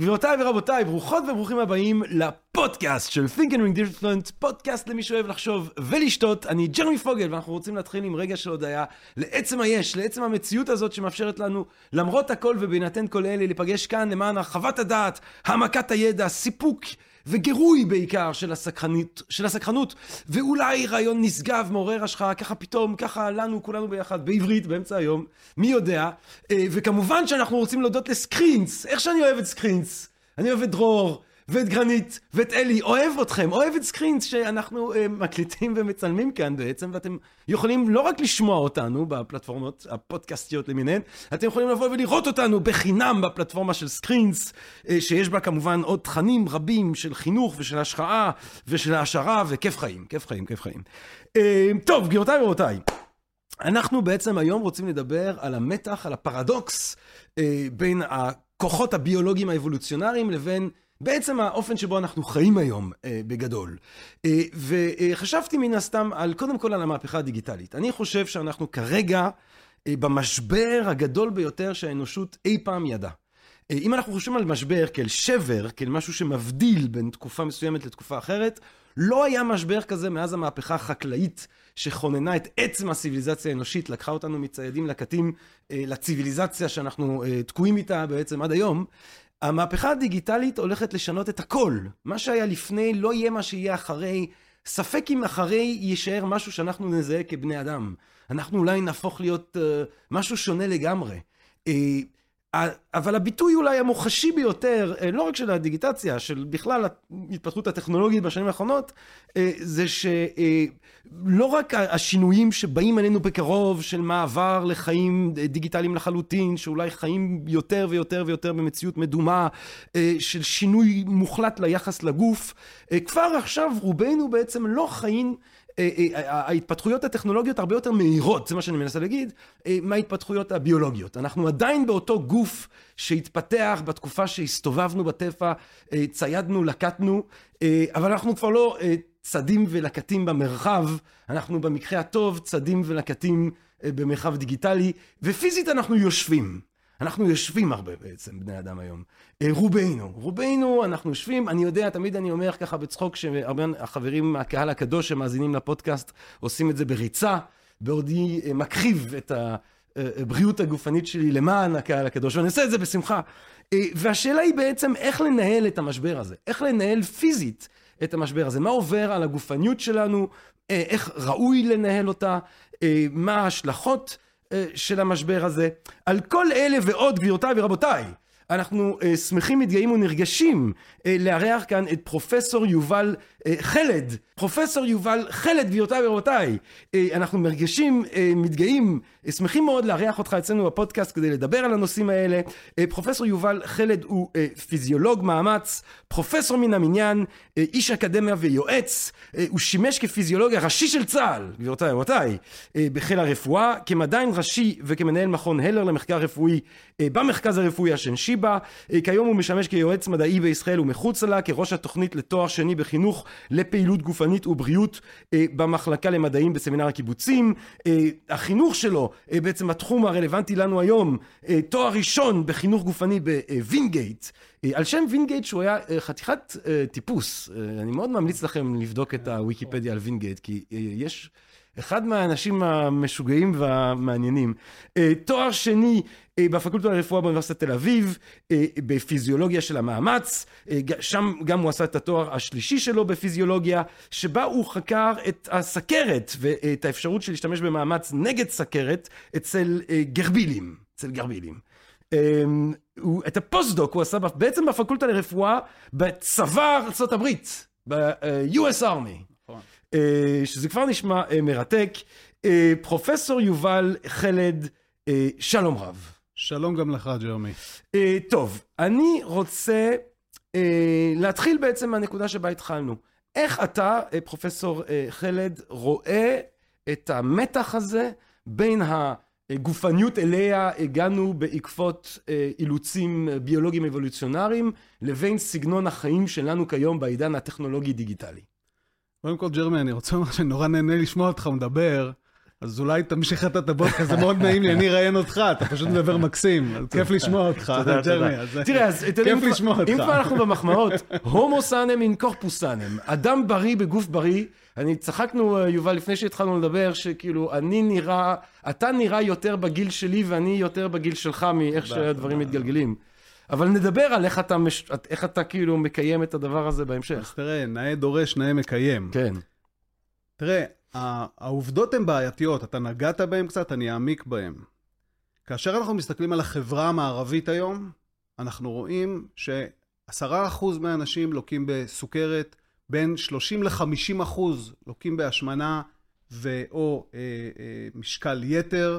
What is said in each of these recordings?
גבירותיי ורבותיי, ברוכות וברוכים הבאים לפודקאסט של Think and Ring Different, פודקאסט למי שאוהב לחשוב ולשתות. אני ג'רמי פוגל, ואנחנו רוצים להתחיל עם רגע של הודיה לעצם היש, לעצם המציאות הזאת שמאפשרת לנו, למרות הכל ובהינתן כל אלה, להיפגש כאן למען הרחבת הדעת, העמקת הידע, סיפוק. וגירוי בעיקר של הסקרנות, של הסקרנות, ואולי רעיון נשגב, מעורר השחאה, ככה פתאום, ככה לנו, כולנו ביחד, בעברית, באמצע היום, מי יודע. אה, וכמובן שאנחנו רוצים להודות לסקרינס, איך שאני אוהב את סקרינס. אני אוהב את דרור, ואת גרנית, ואת אלי, אוהב אתכם, אוהב את סקרינס שאנחנו אה, מקליטים ומצלמים כאן בעצם, ואתם יכולים לא רק לשמוע אותנו בפלטפורמות הפודקאסטיות למיניהן, אתם יכולים לבוא ולראות אותנו בחינם בפלטפורמה של סקרינס, אה, שיש בה כמובן עוד תכנים רבים של חינוך ושל השקעה ושל העשרה, וכיף חיים, כיף חיים, כיף חיים. אה, טוב, גבירותיי ורבותיי. אנחנו בעצם היום רוצים לדבר על המתח, על הפרדוקס אה, בין הכוחות הביולוגיים האבולוציונריים לבין בעצם האופן שבו אנחנו חיים היום אה, בגדול. אה, וחשבתי מן הסתם על, קודם כל על המהפכה הדיגיטלית. אני חושב שאנחנו כרגע אה, במשבר הגדול ביותר שהאנושות אי פעם ידעה. אה, אם אנחנו חושבים על משבר כאל שבר, כאל משהו שמבדיל בין תקופה מסוימת לתקופה אחרת, לא היה משבר כזה מאז המהפכה החקלאית שכוננה את עצם הציוויליזציה האנושית, לקחה אותנו מציידים לקטים אה, לציוויליזציה שאנחנו אה, תקועים איתה בעצם עד היום. המהפכה הדיגיטלית הולכת לשנות את הכל. מה שהיה לפני לא יהיה מה שיהיה אחרי. ספק אם אחרי יישאר משהו שאנחנו נזהה כבני אדם. אנחנו אולי נהפוך להיות uh, משהו שונה לגמרי. Uh, אבל הביטוי אולי המוחשי ביותר, uh, לא רק של הדיגיטציה, של בכלל ההתפתחות הטכנולוגית בשנים האחרונות, uh, זה ש... Uh, לא רק השינויים שבאים עלינו בקרוב של מעבר לחיים דיגיטליים לחלוטין, שאולי חיים יותר ויותר ויותר במציאות מדומה, של שינוי מוחלט ליחס לגוף, כבר עכשיו רובנו בעצם לא חיים ההתפתחויות הטכנולוגיות הרבה יותר מהירות, זה מה שאני מנסה להגיד, מההתפתחויות הביולוגיות. אנחנו עדיין באותו גוף שהתפתח בתקופה שהסתובבנו בטבע, ציידנו, לקטנו, אבל אנחנו כבר לא צדים ולקטים במרחב, אנחנו במקרה הטוב צדים ולקטים במרחב דיגיטלי, ופיזית אנחנו יושבים. אנחנו יושבים הרבה בעצם, בני אדם היום. רובנו, רובנו אנחנו יושבים, אני יודע, תמיד אני אומר ככה בצחוק, שהרבה החברים מהקהל הקדוש שמאזינים לפודקאסט עושים את זה בריצה, בעודי מכחיב את הבריאות הגופנית שלי למען הקהל הקדוש, ואני עושה את זה בשמחה. והשאלה היא בעצם איך לנהל את המשבר הזה, איך לנהל פיזית את המשבר הזה, מה עובר על הגופניות שלנו, איך ראוי לנהל אותה, מה ההשלכות של המשבר הזה. על כל אלה ועוד, גבירותיי ורבותיי, אנחנו uh, שמחים, מתגאים ונרגשים uh, לארח כאן את פרופסור יובל חלד. פרופסור יובל חלד, גבירותיי ורבותיי. Uh, אנחנו מרגשים, uh, מתגאים, שמחים מאוד לארח אותך אצלנו בפודקאסט כדי לדבר על הנושאים האלה. פרופסור יובל חלד הוא פיזיולוג מאמץ, פרופסור מן המניין, איש אקדמיה ויועץ. הוא שימש כפיזיולוג הראשי של צה"ל, גבירותיי ורבותיי, בחיל הרפואה, כמדען ראשי וכמנהל מכון הלר למחקר רפואי במרכז הרפואי השנשי בה. כיום הוא משמש כיועץ מדעי בישראל ומחוצה לה, כראש התוכנית לתואר שני בחינוך לפעילות גופנית ובריאות במחלקה למדעים בסמינר הקיבוצים. החינוך שלו, בעצם התחום הרלוונטי לנו היום, תואר ראשון בחינוך גופני בווינגייט. על שם וינגייט שהוא היה חתיכת טיפוס. אני מאוד ממליץ לכם לבדוק את הוויקיפדיה על וינגייט, כי יש... אחד מהאנשים המשוגעים והמעניינים. תואר שני בפקולטה לרפואה באוניברסיטת תל אביב, בפיזיולוגיה של המאמץ, שם גם הוא עשה את התואר השלישי שלו בפיזיולוגיה, שבה הוא חקר את הסכרת ואת האפשרות של להשתמש במאמץ נגד סכרת אצל גרבילים, אצל גרבילים. את הפוסט-דוק הוא עשה בעצם בפקולטה לרפואה בצבא ארה"ב, ב-US Army. שזה כבר נשמע מרתק. פרופסור יובל חלד, שלום רב. שלום גם לך, ג'רמי. טוב, אני רוצה להתחיל בעצם מהנקודה שבה התחלנו. איך אתה, פרופסור חלד, רואה את המתח הזה בין גופניות אליה הגענו בעקבות אה, אילוצים ביולוגיים אבולוציונריים, לבין סגנון החיים שלנו כיום בעידן הטכנולוגי-דיגיטלי. קודם כל, ג'רמי, אני רוצה לומר שאני נורא נהנה לשמוע אותך מדבר. אז אולי תמשיך את הבודקאסט, זה מאוד נעים לי, אני אראיין אותך, אתה פשוט מדבר מקסים, אז כיף לשמוע אותך, ג'רמי. תראה, אז כיף לשמוע אותך. אם כבר אנחנו במחמאות, הומו סאנם אין קורפוס סאנם, אדם בריא בגוף בריא. אני צחקנו, יובל, לפני שהתחלנו לדבר, שכאילו, אני נראה, אתה נראה יותר בגיל שלי ואני יותר בגיל שלך מאיך שהדברים מתגלגלים. אבל נדבר על איך אתה, מש... איך אתה כאילו מקיים את הדבר הזה בהמשך. אז תראה, נאה דורש, נאה מקיים. כן. תראה, העובדות הן בעייתיות, אתה נגעת בהן קצת, אני אעמיק בהן. כאשר אנחנו מסתכלים על החברה המערבית היום, אנחנו רואים שעשרה אחוז מהאנשים לוקים בסוכרת, בין 30 ל-50 אחוז לוקים בהשמנה ו/או אה, אה, משקל יתר.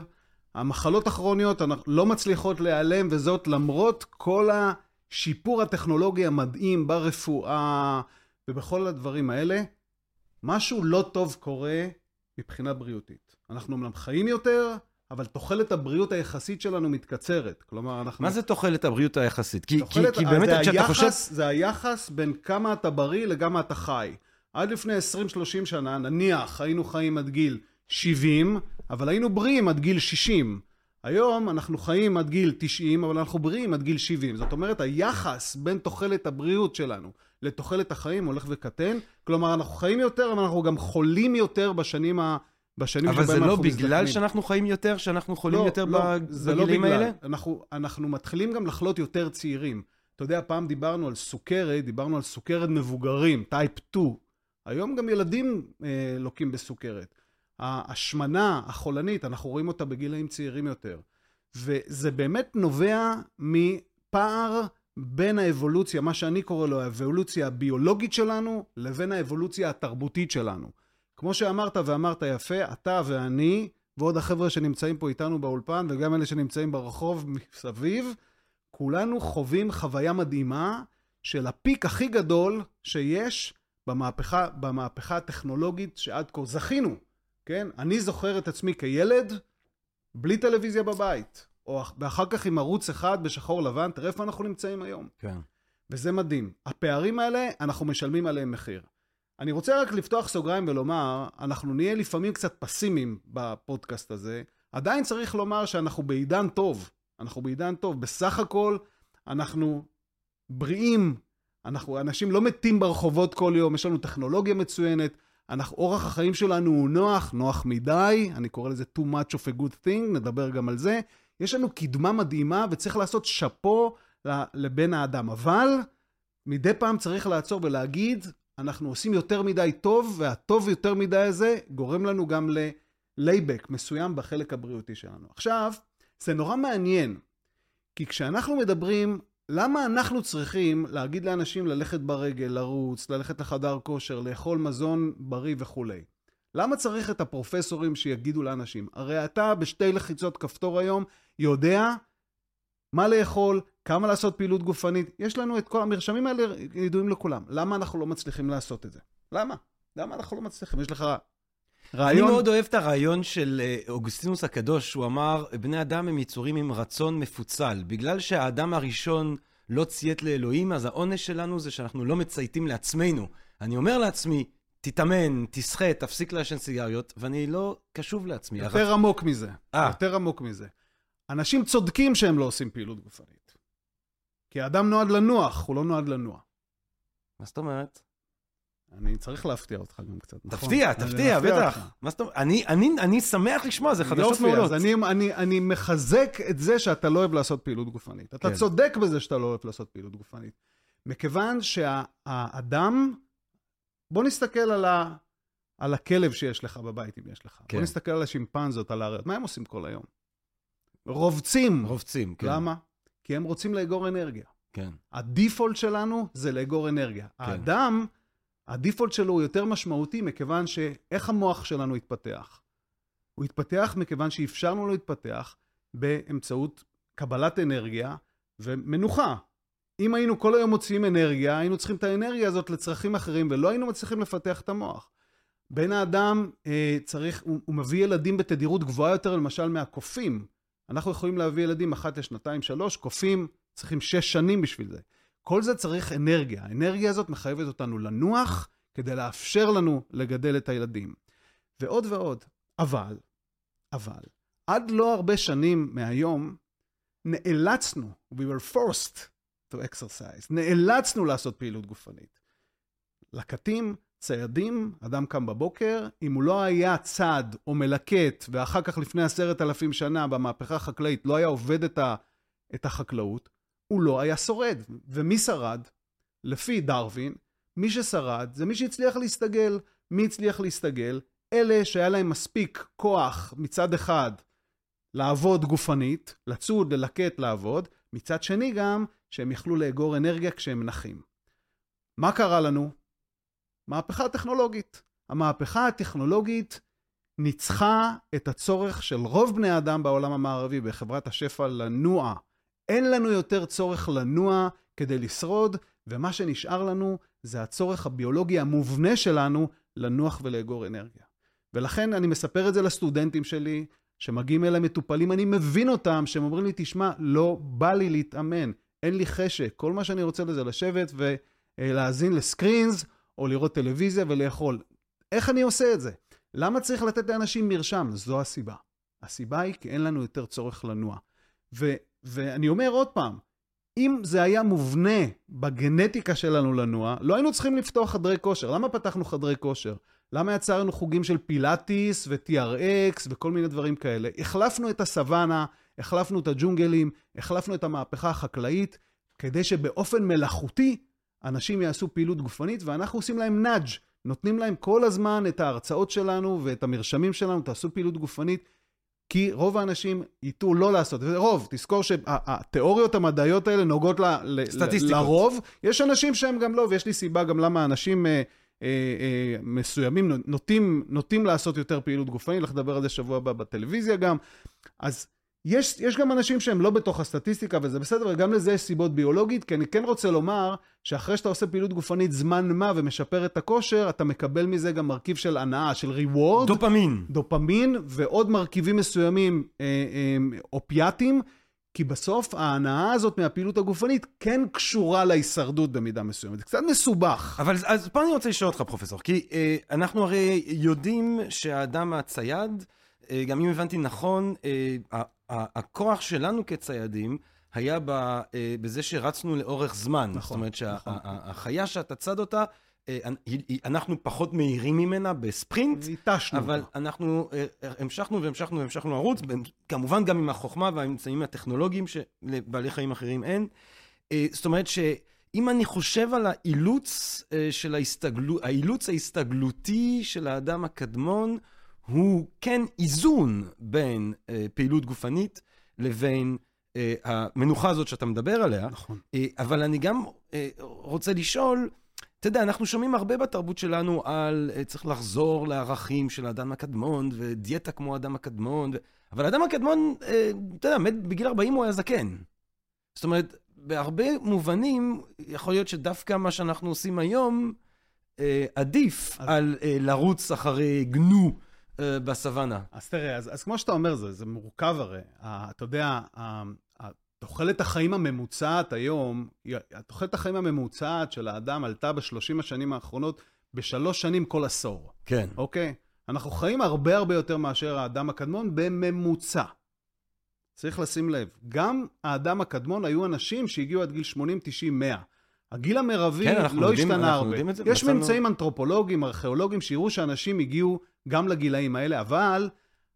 המחלות הכרוניות לא מצליחות להיעלם, וזאת למרות כל השיפור הטכנולוגי המדהים ברפואה ובכל הדברים האלה. משהו לא טוב קורה מבחינה בריאותית. אנחנו אומנם חיים יותר, אבל תוחלת הבריאות היחסית שלנו מתקצרת. כלומר, אנחנו... מה זה תוחלת הבריאות היחסית? כי, תוחלת... כי, כי באמת, כשאתה חושב... זה היחס בין כמה אתה בריא לכמה אתה חי. עד לפני 20-30 שנה, נניח, היינו חיים עד גיל 70, אבל היינו בריאים עד גיל 60. היום אנחנו חיים עד גיל 90, אבל אנחנו בריאים עד גיל 70. זאת אומרת, היחס בין תוחלת הבריאות שלנו לתוחלת החיים הולך וקטן. כלומר, אנחנו חיים יותר, אבל אנחנו גם חולים יותר בשנים ה... בשנים שבהם אנחנו מזדקנים. אבל זה לא בגלל שאנחנו חיים יותר, שאנחנו חולים לא, יותר לא, בגילים לא האלה? אנחנו, אנחנו מתחילים גם לחלות יותר צעירים. אתה יודע, פעם דיברנו על סוכרת, דיברנו על סוכרת מבוגרים, טייפ 2. היום גם ילדים אה, לוקים בסוכרת. ההשמנה החולנית, אנחנו רואים אותה בגילאים צעירים יותר. וזה באמת נובע מפער בין האבולוציה, מה שאני קורא לו האבולוציה הביולוגית שלנו, לבין האבולוציה התרבותית שלנו. כמו שאמרת ואמרת יפה, אתה ואני, ועוד החבר'ה שנמצאים פה איתנו באולפן, וגם אלה שנמצאים ברחוב מסביב, כולנו חווים חוויה מדהימה של הפיק הכי גדול שיש במהפכה, במהפכה הטכנולוגית שעד כה זכינו, כן? אני זוכר את עצמי כילד בלי טלוויזיה בבית. או ואחר כך עם ערוץ אחד בשחור לבן, תראה איפה אנחנו נמצאים היום. כן. וזה מדהים. הפערים האלה, אנחנו משלמים עליהם מחיר. אני רוצה רק לפתוח סוגריים ולומר, אנחנו נהיה לפעמים קצת פסימיים בפודקאסט הזה. עדיין צריך לומר שאנחנו בעידן טוב. אנחנו בעידן טוב. בסך הכל, אנחנו בריאים. אנחנו, אנשים לא מתים ברחובות כל יום, יש לנו טכנולוגיה מצוינת. אנחנו, אורח החיים שלנו הוא נוח, נוח מדי, אני קורא לזה too much of a good thing, נדבר גם על זה. יש לנו קדמה מדהימה וצריך לעשות שאפו לבן האדם. אבל מדי פעם צריך לעצור ולהגיד, אנחנו עושים יותר מדי טוב, והטוב יותר מדי הזה גורם לנו גם ללייבק מסוים בחלק הבריאותי שלנו. עכשיו, זה נורא מעניין, כי כשאנחנו מדברים, למה אנחנו צריכים להגיד לאנשים ללכת ברגל, לרוץ, ללכת לחדר כושר, לאכול מזון בריא וכולי? למה צריך את הפרופסורים שיגידו לאנשים? הרי אתה בשתי לחיצות כפתור היום יודע מה לאכול, כמה לעשות פעילות גופנית. יש לנו את כל המרשמים האלה ידועים לכולם. למה אנחנו לא מצליחים לעשות את זה? למה? למה אנחנו לא מצליחים? יש לך רעיון... אני מאוד אוהב את הרעיון של אה, אוגוסטינוס הקדוש, הוא אמר, בני אדם הם יצורים עם רצון מפוצל. בגלל שהאדם הראשון לא ציית לאלוהים, אז העונש שלנו זה שאנחנו לא מצייתים לעצמנו. אני אומר לעצמי, תתאמן, תסחה, תפסיק לעשן סיגריות, ואני לא קשוב לעצמי. יותר הרצ... עמוק מזה. 아. אה. יותר עמוק מזה. אנשים צודקים שהם לא עושים פעילות גופנית. כי האדם נועד לנוח, הוא לא נועד לנוע. מה זאת אומרת? אני צריך להפתיע אותך גם קצת, נכון? תפתיע, תפתיע, בטח. מה זאת אומרת? אני, אני, אני שמח לשמוע, זה חדשות מעולות. אז אני, אני, אני מחזק את זה שאתה לא אוהב לעשות פעילות גופנית. אתה כן. צודק בזה שאתה לא אוהב לעשות פעילות גופנית. מכיוון שהאדם, בוא נסתכל על, ה, על הכלב שיש לך בבית, אם יש לך. כן. בוא נסתכל על השימפנזות, על האריות. מה הם עושים כל היום? רובצים. רובצים, כן. למה? כי הם רוצים לאגור אנרגיה. כן. הדיפולט שלנו זה לאגור אנרגיה. כן. האדם, הדיפולט שלו הוא יותר משמעותי מכיוון שאיך המוח שלנו התפתח? הוא התפתח מכיוון שאפשרנו לו להתפתח באמצעות קבלת אנרגיה ומנוחה. אם היינו כל היום מוציאים אנרגיה, היינו צריכים את האנרגיה הזאת לצרכים אחרים ולא היינו מצליחים לפתח את המוח. בן האדם אה, צריך, הוא, הוא מביא ילדים בתדירות גבוהה יותר, למשל מהקופים. אנחנו יכולים להביא ילדים אחת לשנתיים, שלוש, קופים צריכים שש שנים בשביל זה. כל זה צריך אנרגיה. האנרגיה הזאת מחייבת אותנו לנוח כדי לאפשר לנו לגדל את הילדים. ועוד ועוד. אבל, אבל, עד לא הרבה שנים מהיום, נאלצנו, we were forced to exercise, נאלצנו לעשות פעילות גופנית. לקטים, ציידים, אדם קם בבוקר, אם הוא לא היה צד או מלקט, ואחר כך לפני עשרת אלפים שנה במהפכה החקלאית לא היה עובד את, החקלאות, הוא לא היה שורד. ומי שרד? לפי דרווין, מי ששרד זה מי שהצליח להסתגל. מי הצליח להסתגל? אלה שהיה להם מספיק כוח מצד אחד לעבוד גופנית, לצוד, ללקט, לעבוד, מצד שני גם שהם יכלו לאגור אנרגיה כשהם נחים. מה קרה לנו? מהפכה טכנולוגית. המהפכה הטכנולוגית ניצחה את הצורך של רוב בני האדם בעולם המערבי, בחברת השפע, לנוע. אין לנו יותר צורך לנוע כדי לשרוד, ומה שנשאר לנו זה הצורך הביולוגי המובנה שלנו לנוח ולאגור אנרגיה. ולכן אני מספר את זה לסטודנטים שלי, שמגיעים אליי מטופלים, אני מבין אותם, שהם אומרים לי, תשמע, לא בא לי להתאמן, אין לי חשק, כל מה שאני רוצה לזה לשבת ולהאזין לסקרינס, או לראות טלוויזיה ולאכול. איך אני עושה את זה? למה צריך לתת לאנשים מרשם? זו הסיבה. הסיבה היא כי אין לנו יותר צורך לנוע. ו, ואני אומר עוד פעם, אם זה היה מובנה בגנטיקה שלנו לנוע, לא היינו צריכים לפתוח חדרי כושר. למה פתחנו חדרי כושר? למה יצרנו חוגים של פילאטיס ו-TRX וכל מיני דברים כאלה? החלפנו את הסוואנה, החלפנו את הג'ונגלים, החלפנו את המהפכה החקלאית, כדי שבאופן מלאכותי אנשים יעשו פעילות גופנית, ואנחנו עושים להם נאג', נותנים להם כל הזמן את ההרצאות שלנו ואת המרשמים שלנו, תעשו פעילות גופנית, כי רוב האנשים ייטו לא לעשות. רוב, תזכור שהתיאוריות המדעיות האלה נוגעות ל, ל, לרוב. יש אנשים שהם גם לא, ויש לי סיבה גם למה אנשים אה, אה, אה, מסוימים נוטים, נוטים לעשות יותר פעילות גופנית, הולך לדבר על זה שבוע הבא בטלוויזיה גם. אז יש, יש גם אנשים שהם לא בתוך הסטטיסטיקה וזה בסדר, וגם לזה יש סיבות ביולוגית, כי אני כן רוצה לומר שאחרי שאתה עושה פעילות גופנית זמן מה ומשפר את הכושר, אתה מקבל מזה גם מרכיב של הנאה, של reward. דופמין. דופמין, ועוד מרכיבים מסוימים, אה, אה, אופיאטים, כי בסוף ההנאה הזאת מהפעילות הגופנית כן קשורה להישרדות במידה מסוימת. זה קצת מסובך. אבל אז פה אני רוצה לשאול אותך, פרופסור, כי אה, אנחנו הרי יודעים שהאדם הצייד, גם אם הבנתי נכון, אה, הכוח שלנו כציידים היה אה, בזה שרצנו לאורך זמן. נכון, זאת אומרת שהחיה נכון. שאתה צד אותה, אה, אנחנו פחות מהירים ממנה בספרינט, ניטשנו אבל אותה. אנחנו אה, המשכנו והמשכנו והמשכנו לרוץ, כמובן גם עם החוכמה והאמצעים הטכנולוגיים שלבעלי חיים אחרים אין. זאת אומרת שאם אני חושב על האילוץ של ההסתגלות, האילוץ ההסתגלותי של האדם הקדמון, הוא כן איזון בין אה, פעילות גופנית לבין אה, המנוחה הזאת שאתה מדבר עליה. נכון. אה, אבל אני גם אה, רוצה לשאול, אתה יודע, אנחנו שומעים הרבה בתרבות שלנו על אה, צריך לחזור לערכים של האדם הקדמון, ודיאטה כמו האדם הקדמון, ו... אבל האדם הקדמון, אה, אתה יודע, מת בגיל 40 הוא היה זקן. זאת אומרת, בהרבה מובנים, יכול להיות שדווקא מה שאנחנו עושים היום, אה, עדיף אז... על אה, לרוץ אחרי גנו. Uh, בסוואנה. אז תראה, אז, אז כמו שאתה אומר, זה, זה מורכב הרי. אתה יודע, תוחלת החיים הממוצעת היום, תוחלת החיים הממוצעת של האדם עלתה בשלושים השנים האחרונות בשלוש שנים כל עשור. כן. אוקיי? אנחנו חיים הרבה הרבה יותר מאשר האדם הקדמון בממוצע. צריך לשים לב, גם האדם הקדמון היו אנשים שהגיעו עד גיל 80, 90, 100. הגיל המרבי כן, לא יודעים, השתנה הרבה. יש מצאנו... ממצאים אנתרופולוגיים, ארכיאולוגיים, שיראו שאנשים הגיעו גם לגילאים האלה, אבל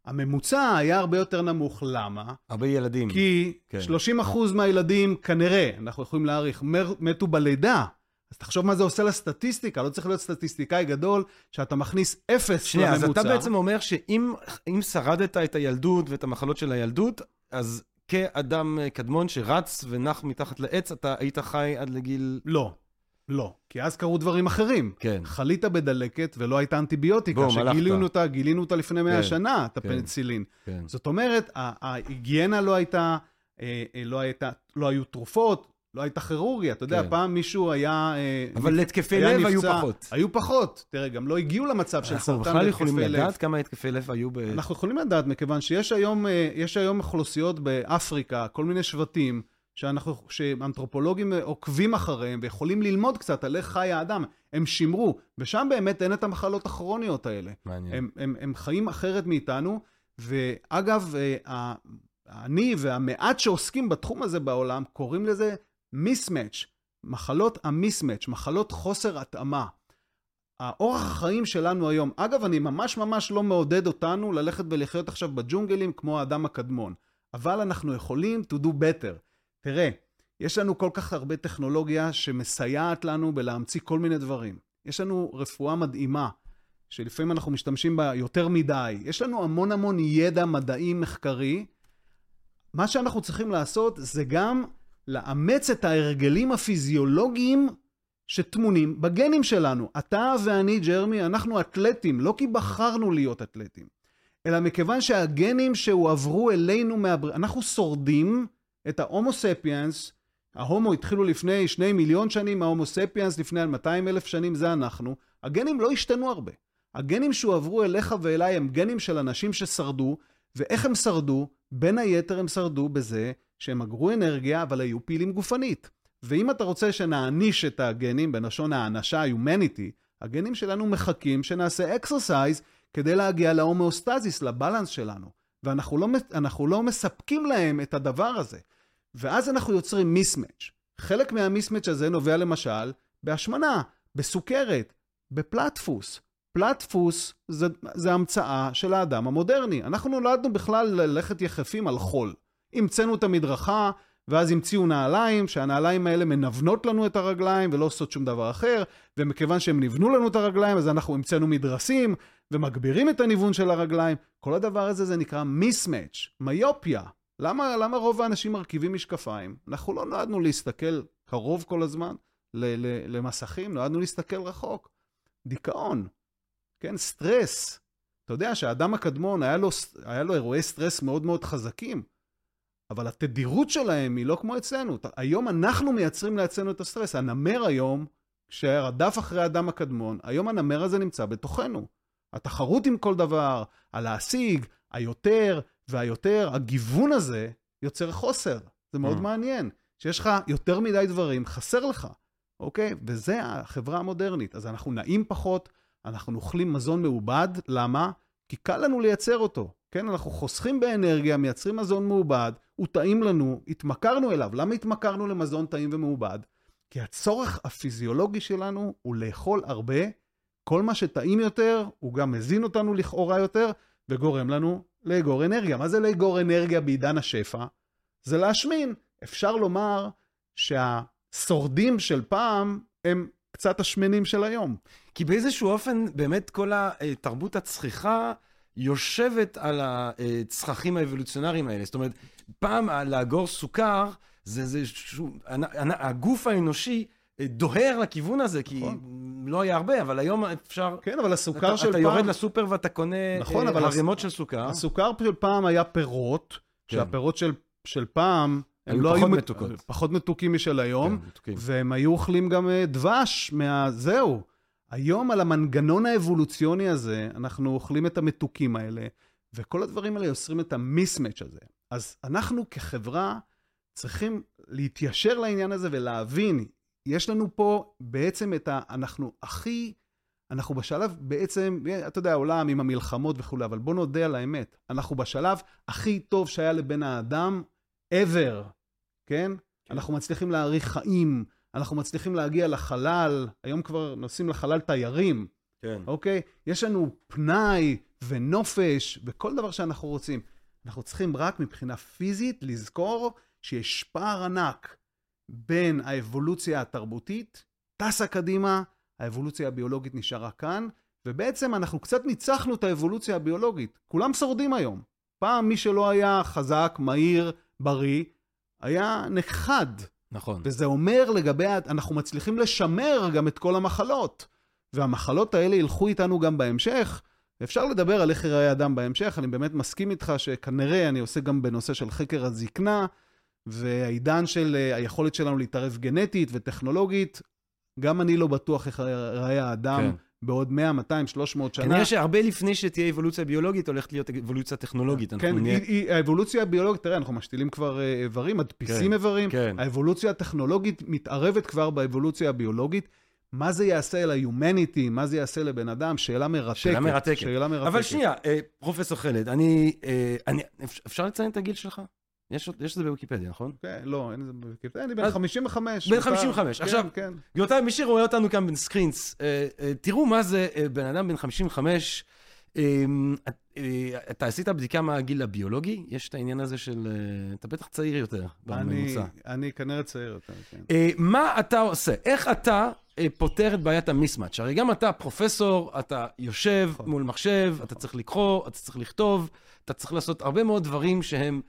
הממוצע היה הרבה יותר נמוך. למה? הרבה ילדים. כי כן. 30% מהילדים, כנראה, אנחנו יכולים להעריך, מתו בלידה. אז תחשוב מה זה עושה לסטטיסטיקה, לא צריך להיות סטטיסטיקאי גדול, שאתה מכניס אפס שנייה, לממוצע. אז אתה בעצם אומר שאם שרדת את הילדות ואת המחלות של הילדות, אז כאדם קדמון שרץ ונח מתחת לעץ, אתה היית חי עד לגיל... לא. לא, כי אז קרו דברים אחרים. כן. חלית בדלקת ולא הייתה אנטיביוטיקה, בום, שגילינו אותה, גילינו אותה לפני מאה כן, שנה, את כן, הפניצילין. כן. זאת אומרת, ההיגיינה לא הייתה, אה, אה, לא, הייתה, לא היו תרופות, לא הייתה כירורגיה. אתה יודע, כן. פעם מישהו היה... אה, אבל להתקפי היה לב היו נפצע. פחות. היו פחות. תראה, גם לא הגיעו למצב של אנחנו סרטן בכלל יכולים והתקפי לב. לדעת כמה התקפי לב היו ב... אנחנו יכולים לדעת, מכיוון שיש היום, אה, היום אוכלוסיות באפריקה, כל מיני שבטים, שאנחנו, שאנתרופולוגים אה, עוקבים אחריהם ויכולים ללמוד קצת על איך חי האדם. הם שימרו, ושם באמת אין את המחלות הכרוניות האלה. מעניין. הם, הם, הם חיים אחרת מאיתנו, ואגב, אני והמעט שעוסקים בתחום הזה בעולם, קוראים לזה מיסמץ', מחלות המיסמץ', מחלות חוסר התאמה. האורח החיים שלנו היום, אגב, אני ממש ממש לא מעודד אותנו ללכת ולחיות עכשיו בג'ונגלים כמו האדם הקדמון, אבל אנחנו יכולים to do better. תראה, יש לנו כל כך הרבה טכנולוגיה שמסייעת לנו בלהמציא כל מיני דברים. יש לנו רפואה מדהימה, שלפעמים אנחנו משתמשים בה יותר מדי. יש לנו המון המון ידע מדעי מחקרי. מה שאנחנו צריכים לעשות זה גם לאמץ את ההרגלים הפיזיולוגיים שטמונים בגנים שלנו. אתה ואני, ג'רמי, אנחנו אתלטים, לא כי בחרנו להיות אתלטים, אלא מכיוון שהגנים שהועברו אלינו מהבר... אנחנו שורדים את ההומו ספיאנס, ההומו התחילו לפני שני מיליון שנים, ההומו ספיאנס לפני 200 אלף שנים, זה אנחנו. הגנים לא השתנו הרבה. הגנים שהועברו אליך ואליי הם גנים של אנשים ששרדו, ואיך הם שרדו? בין היתר הם שרדו בזה שהם אגרו אנרגיה, אבל היו פעילים גופנית. ואם אתה רוצה שנעניש את הגנים, בלשון האנשה, humanity, הגנים שלנו מחכים שנעשה exercise כדי להגיע להומאוסטזיס, ל balance שלנו. ואנחנו לא, לא מספקים להם את הדבר הזה. ואז אנחנו יוצרים mismatch. חלק מה mismatch הזה נובע למשל בהשמנה, בסוכרת, בפלטפוס. פלטפוס זה, זה המצאה של האדם המודרני. אנחנו נולדנו בכלל ללכת יחפים על חול. המצאנו את המדרכה, ואז המציאו נעליים, שהנעליים האלה מנוונות לנו את הרגליים ולא עושות שום דבר אחר, ומכיוון שהם ניוונו לנו את הרגליים, אז אנחנו המצאנו מדרסים, ומגבירים את הניוון של הרגליים. כל הדבר הזה זה נקרא mismatch, מיופיה. למה, למה רוב האנשים מרכיבים משקפיים? אנחנו לא נועדנו להסתכל קרוב כל הזמן ל- ל- למסכים, נועדנו להסתכל רחוק. דיכאון, כן, סטרס. אתה יודע שהאדם הקדמון, היה לו, היה לו אירועי סטרס מאוד מאוד חזקים, אבל התדירות שלהם היא לא כמו אצלנו. היום אנחנו מייצרים לעצמנו את הסטרס. הנמר היום, שרדף אחרי האדם הקדמון, היום הנמר הזה נמצא בתוכנו. התחרות עם כל דבר, הלהשיג, היותר והיותר, הגיוון הזה יוצר חוסר. זה מאוד Mm. מעניין. שיש לך יותר מדי דברים, חסר לך, אוקיי? וזה החברה המודרנית. אז אנחנו נעים פחות, אנחנו אוכלים מזון מעובד, למה? כי קל לנו לייצר אותו. כן, אנחנו חוסכים באנרגיה, מייצרים מזון מעובד, הוא טעים לנו, התמכרנו אליו. למה התמכרנו למזון טעים ומעובד? כי הצורך הפיזיולוגי שלנו הוא לאכול הרבה, כל מה שטעים יותר, הוא גם מזין אותנו לכאורה יותר, וגורם לנו לאגור אנרגיה. מה זה לאגור אנרגיה בעידן השפע? זה להשמין. אפשר לומר שהשורדים של פעם הם קצת השמנים של היום. כי באיזשהו אופן, באמת כל התרבות הצחיחה יושבת על הצרכים האבולוציונריים האלה. זאת אומרת, פעם לאגור סוכר, זה, זה שוב, הגוף האנושי דוהר לכיוון הזה, כי נכון. לא היה הרבה, אבל היום אפשר... כן, אבל הסוכר אתה, של אתה פעם... יורד לסופר ואתה קונה נכון, אה, ערימות של סוכר. הסוכר של פעם היה פירות, כן. שהפירות של, של פעם, הם היו לא פחות היו מת- מתוקות. פחות מתוקים משל היום, כן, מתוקים. והם היו אוכלים גם אה, דבש מה... זהו. היום על המנגנון האבולוציוני הזה, אנחנו אוכלים את המתוקים האלה, וכל הדברים האלה יוצרים את המיסמץ' הזה. אז אנחנו כחברה צריכים להתיישר לעניין הזה ולהבין, יש לנו פה בעצם את ה... אנחנו הכי... אנחנו בשלב בעצם, אתה יודע, העולם עם המלחמות וכולי, אבל בוא נודה על האמת, אנחנו בשלב הכי טוב שהיה לבן האדם ever, כן? אנחנו מצליחים להאריך חיים, אנחנו מצליחים להגיע לחלל, היום כבר נוסעים לחלל תיירים, כן. אוקיי? יש לנו פנאי ונופש וכל דבר שאנחנו רוצים. אנחנו צריכים רק מבחינה פיזית לזכור שיש פער ענק בין האבולוציה התרבותית, טסה קדימה, האבולוציה הביולוגית נשארה כאן, ובעצם אנחנו קצת ניצחנו את האבולוציה הביולוגית. כולם שורדים היום. פעם מי שלא היה חזק, מהיר, בריא, היה נכחד. נכון. וזה אומר לגבי, אנחנו מצליחים לשמר גם את כל המחלות. והמחלות האלה ילכו איתנו גם בהמשך. אפשר לדבר על איך ייראה אדם בהמשך, אני באמת מסכים איתך שכנראה אני עושה גם בנושא של חקר הזקנה, והעידן של אה, היכולת שלנו להתערב גנטית וטכנולוגית, גם אני לא בטוח איך ייראה האדם כן. בעוד 100, 200, 300 שנה. כנראה שהרבה לפני שתהיה אבולוציה ביולוגית, הולכת להיות אבולוציה טכנולוגית. כן, נהיה- היא, האבולוציה הביולוגית, תראה, אנחנו משתילים כבר אה, איברים, מדפיסים כן, איברים. כן. האבולוציה הטכנולוגית מתערבת כבר באבולוציה הביולוגית. מה זה יעשה ל-humanity, מה זה יעשה לבן אדם? שאלה מרתקת. שאלה מרתקת. שאלה מרתקת. אבל שנייה, אה, פרופסור חלד, אני, אה, אני, אפ- אפשר לציין את הגיל שלך? יש יש את זה בוויקיפדיה, נכון? כן, לא, אין את זה בוויקיפדיה. אני בן אז- 55. בן מותר. 55. כן, עכשיו- כן. גבירותיי, מי שרואה אותנו כאן בסקרינס, אה, אה, תראו מה זה אה, בן אדם בן 55. אה, אה, אתה עשית בדיקה מה הגיל הביולוגי? יש את העניין הזה של... אתה בטח צעיר יותר בממוצע. אני כנראה צעיר יותר, כן. מה אתה עושה? איך אתה פותר את בעיית המיסמאץ'? הרי גם אתה פרופסור, אתה יושב נכון. מול מחשב, אתה צריך לקרוא, אתה צריך לכתוב, אתה צריך לעשות הרבה מאוד דברים שהם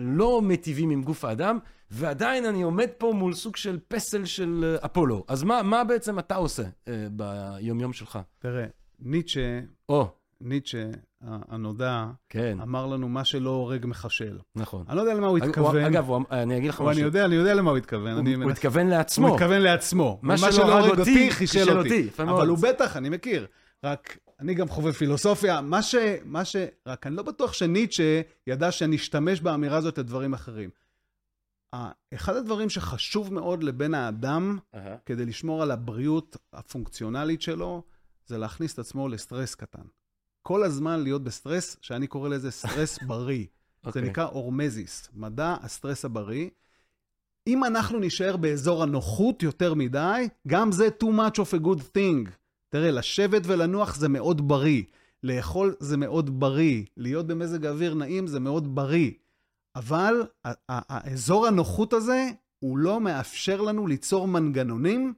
לא מיטיבים עם גוף האדם, ועדיין אני עומד פה מול סוג של פסל של אה, אפולו. אז מה, מה בעצם אתה עושה אה, ביומיום שלך? תראה, ניטשה, או, ניטשה הנודע, כן, אמר לנו, מה שלא הורג מחשל. נכון. אני לא יודע למה הוא התכוון. אגב, הוא- אני אגיד לך אבל אני משהו. יודע, אני יודע למה הוא התכוון. הוא הוא מנסה- התכוון לעצמו. הוא מתכוון לעצמו. מה ומה שלא הרג אותי, חישל אותי. אותי. מאוד. אבל הוא בטח, אני מכיר. רק, אני גם חובב פילוסופיה. מה ש... מה ש... רק אני לא בטוח שניטשה ידע שאני אשתמש באמירה הזאת לדברים אחרים. אחד הדברים שחשוב מאוד לבן האדם, אהה. כדי לשמור על הבריאות הפונקציונלית שלו, זה להכניס את עצמו לסטרס קטן. כל הזמן להיות בסטרס, שאני קורא לזה סטרס בריא. זה אוקיי. נקרא hormesis, מדע הסטרס הבריא. אם אנחנו נישאר באזור הנוחות יותר מדי, גם זה too much of a good thing. תראה, לשבת ולנוח זה מאוד בריא. לאכול זה מאוד בריא. להיות במזג אוויר נעים זה מאוד בריא. אבל האזור הנוחות הזה, הוא לא מאפשר לנו ליצור מנגנונים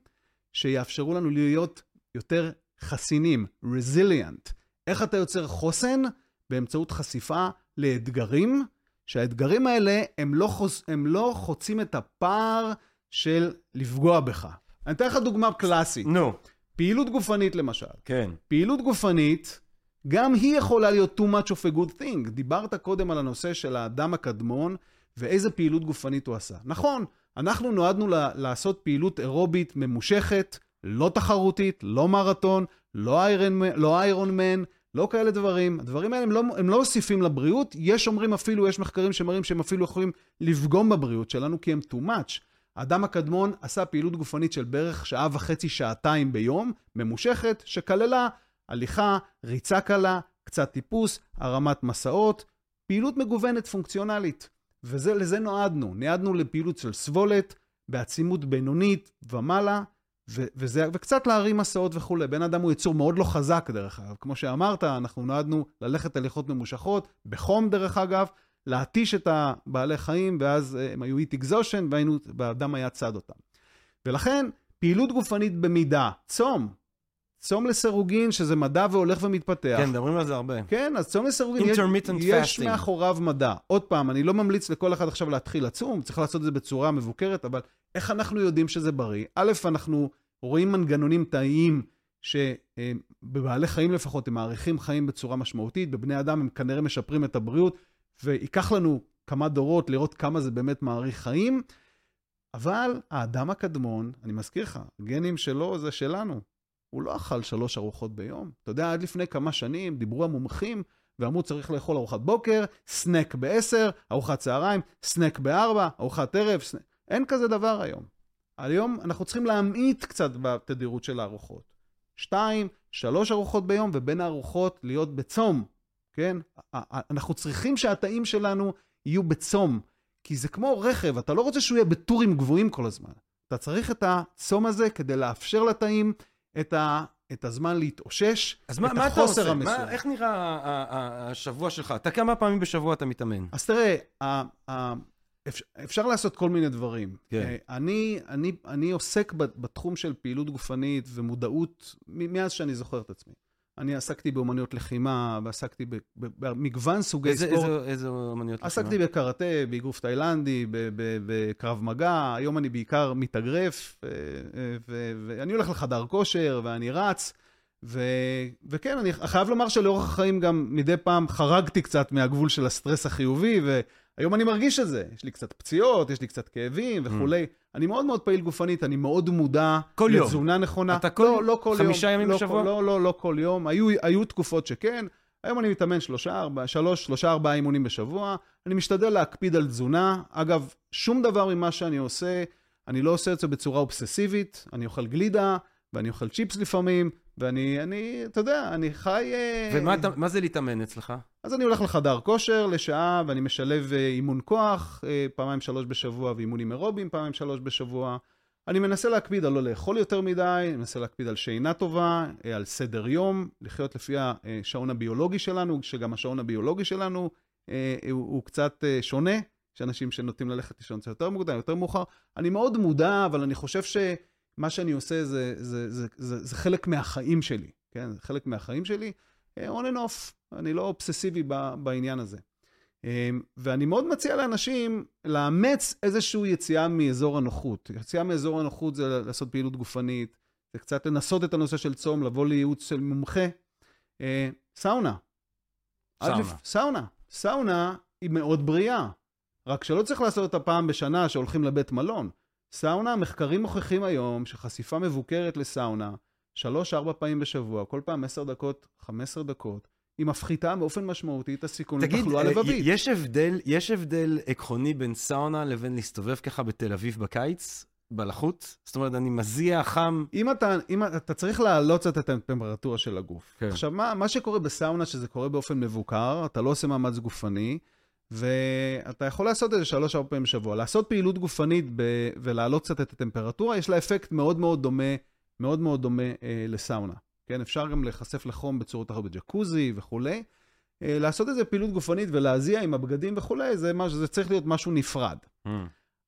שיאפשרו לנו להיות יותר חסינים, resilient. איך אתה יוצר חוסן? באמצעות חשיפה לאתגרים, שהאתגרים האלה הם לא, חוס... הם לא חוצים את הפער של לפגוע בך. אני אתן לך דוגמה קלאסית. נו, פעילות גופנית למשל. כן. פעילות גופנית, גם היא יכולה להיות too much of a good thing. דיברת קודם על הנושא של האדם הקדמון ואיזה פעילות גופנית הוא עשה. נכון, אנחנו נועדנו ל- לעשות פעילות אירובית ממושכת, לא תחרותית, לא מרתון, לא איירון, לא איירון מן, לא כאלה דברים. הדברים האלה הם לא, הם לא מוסיפים לבריאות. יש אומרים אפילו, יש מחקרים שמראים שהם אפילו יכולים לפגום בבריאות שלנו כי הם too much. האדם הקדמון עשה פעילות גופנית של בערך שעה וחצי, שעתיים ביום, ממושכת, שכללה הליכה, ריצה קלה, קצת טיפוס, הרמת מסעות, פעילות מגוונת פונקציונלית. ולזה נועדנו. נועדנו לפעילות של סבולת, בעצימות בינונית ומעלה, ו- וזה, וקצת להרים מסעות וכולי. בן אדם הוא יצור מאוד לא חזק, דרך אגב. כמו שאמרת, אנחנו נועדנו ללכת הליכות ממושכות, בחום, דרך אגב, להתיש את הבעלי חיים, ואז אה, הם היו איט אקזושן, והאדם היה צד אותם. ולכן, פעילות גופנית במידה, צום, צום לסירוגין, שזה מדע והולך ומתפתח. כן, מדברים על זה הרבה. כן, אז צום לסירוגין, יש, יש. מאחוריו מדע. עוד פעם, אני לא ממליץ לכל אחד עכשיו להתחיל לצום, צריך לעשות את זה בצורה מבוקרת, אבל איך אנחנו יודעים שזה בריא? א', אנחנו רואים מנגנונים תאיים שבבעלי חיים לפחות הם מאריכים חיים בצורה משמעותית, בבני אדם הם כנראה משפרים את הבריאות, וייקח לנו כמה דורות לראות כמה זה באמת מאריך חיים, אבל האדם הקדמון, אני מזכיר לך, הגנים שלו זה שלנו. הוא לא אכל שלוש ארוחות ביום. אתה יודע, עד לפני כמה שנים דיברו המומחים ואמרו צריך לאכול ארוחת בוקר, סנק בעשר, ארוחת צהריים, סנק בארבע, ארוחת ערב, סנק... אין כזה דבר היום. היום אנחנו צריכים להמעיט קצת בתדירות של הארוחות. שתיים, שלוש ארוחות ביום, ובין הארוחות להיות בצום, כן? אנחנו צריכים שהתאים שלנו יהיו בצום, כי זה כמו רכב, אתה לא רוצה שהוא יהיה בטורים גבוהים כל הזמן. אתה צריך את הצום הזה כדי לאפשר לתאים את, ה, את הזמן להתאושש, אז מה, את מה אתה החוסר עושה? המסוים. מה, איך נראה השבוע שלך? אתה כמה פעמים בשבוע אתה מתאמן? אז תראה, אפשר, אפשר לעשות כל מיני דברים. כן. אה, אני, אני, אני עוסק בתחום של פעילות גופנית ומודעות מאז שאני זוכר את עצמי. אני עסקתי באומנויות לחימה, ועסקתי במגוון סוגי איזה, ספורט. איזה, איזה אמנויות? עסקתי לחימה? בקראטה, באגרוף תאילנדי, בקרב מגע, היום אני בעיקר מתאגרף, אה, אה, ואני הולך לחדר כושר, ואני רץ, ו... וכן, אני חייב לומר שלאורך החיים גם מדי פעם חרגתי קצת מהגבול של הסטרס החיובי, היום אני מרגיש את זה. יש לי קצת פציעות, יש לי קצת כאבים וכולי. אני מאוד מאוד פעיל גופנית, אני מאוד מודע. כל יום. לתזונה נכונה. אתה כל- לא, לא כל יום. חמישה ימים לא בשבוע? כל- לא, לא, לא כל יום. היו, היו תקופות שכן. היום אני מתאמן שלושה, ארבע, שלוש, שלושה, ארבעה אימונים בשבוע. אני משתדל להקפיד על תזונה. אגב, שום דבר ממה שאני עושה, אני לא עושה את זה בצורה אובססיבית. אני אוכל גלידה, ואני אוכל צ'יפס לפעמים, ואני, אני, אתה יודע, אני חי... אה, ומה זה להתאמן אצלך? אז אני הולך לחדר כושר לשעה, ואני משלב אה, אימון כוח, אה, פעמיים שלוש בשבוע, ואימונים אירובים פעמיים שלוש בשבוע. אני מנסה להקפיד על לא לאכול יותר מדי, אני מנסה להקפיד על שינה טובה, על סדר יום, לחיות לפי השעון הביולוגי שלנו, שגם השעון הביולוגי שלנו הוא, הוא קצת שונה. יש אנשים שנוטים ללכת לישון קצת יותר מוקדם, יותר מאוחר. אני מאוד מודע, אבל אני חושב שמה שאני עושה זה, זה, זה, זה, זה חלק מהחיים שלי, כן? זה חלק מהחיים שלי. אה, on and off, אני לא אובססיבי בעניין הזה. אה, ואני מאוד מציע לאנשים לאמץ איזושהי יציאה מאזור הנוחות. יציאה מאזור הנוחות זה לעשות פעילות גופנית, זה קצת לנסות את הנושא של צום, לבוא לייעוץ של מומחה. אה, סאונה. סאונה. לפ- סאונה. סאונה היא מאוד בריאה, רק שלא צריך לעשות אותה פעם בשנה שהולכים לבית מלון. סאונה, מחקרים מוכיחים היום שחשיפה מבוקרת לסאונה, שלוש-ארבע פעמים בשבוע, כל פעם עשר דקות, חמש עשרה דקות, היא מפחיתה באופן משמעותי את הסיכון לתחלואה אה, לבבית. יש הבדל, יש הבדל עקרוני בין סאונה לבין להסתובב ככה בתל אביב בקיץ, בלחות? זאת אומרת, אני מזיע חם. אם אתה, אם אתה צריך להעלות קצת את הטמפרטורה של הגוף. כן. עכשיו, מה, מה שקורה בסאונה, שזה קורה באופן מבוקר, אתה לא עושה מאמץ גופני, ואתה יכול לעשות את זה שלוש-ארבע פעמים בשבוע. לעשות פעילות גופנית ב, ולהעלות קצת את הטמפרטורה, יש לה אפקט מאוד מאוד דומה, מאוד מאוד דומה אה, לסאונה. כן, אפשר גם להיחשף לחום בצורות אחרות בג'קוזי וכולי. אה, לעשות איזה פעילות גופנית ולהזיע עם הבגדים וכולי, זה, מש, זה צריך להיות משהו נפרד.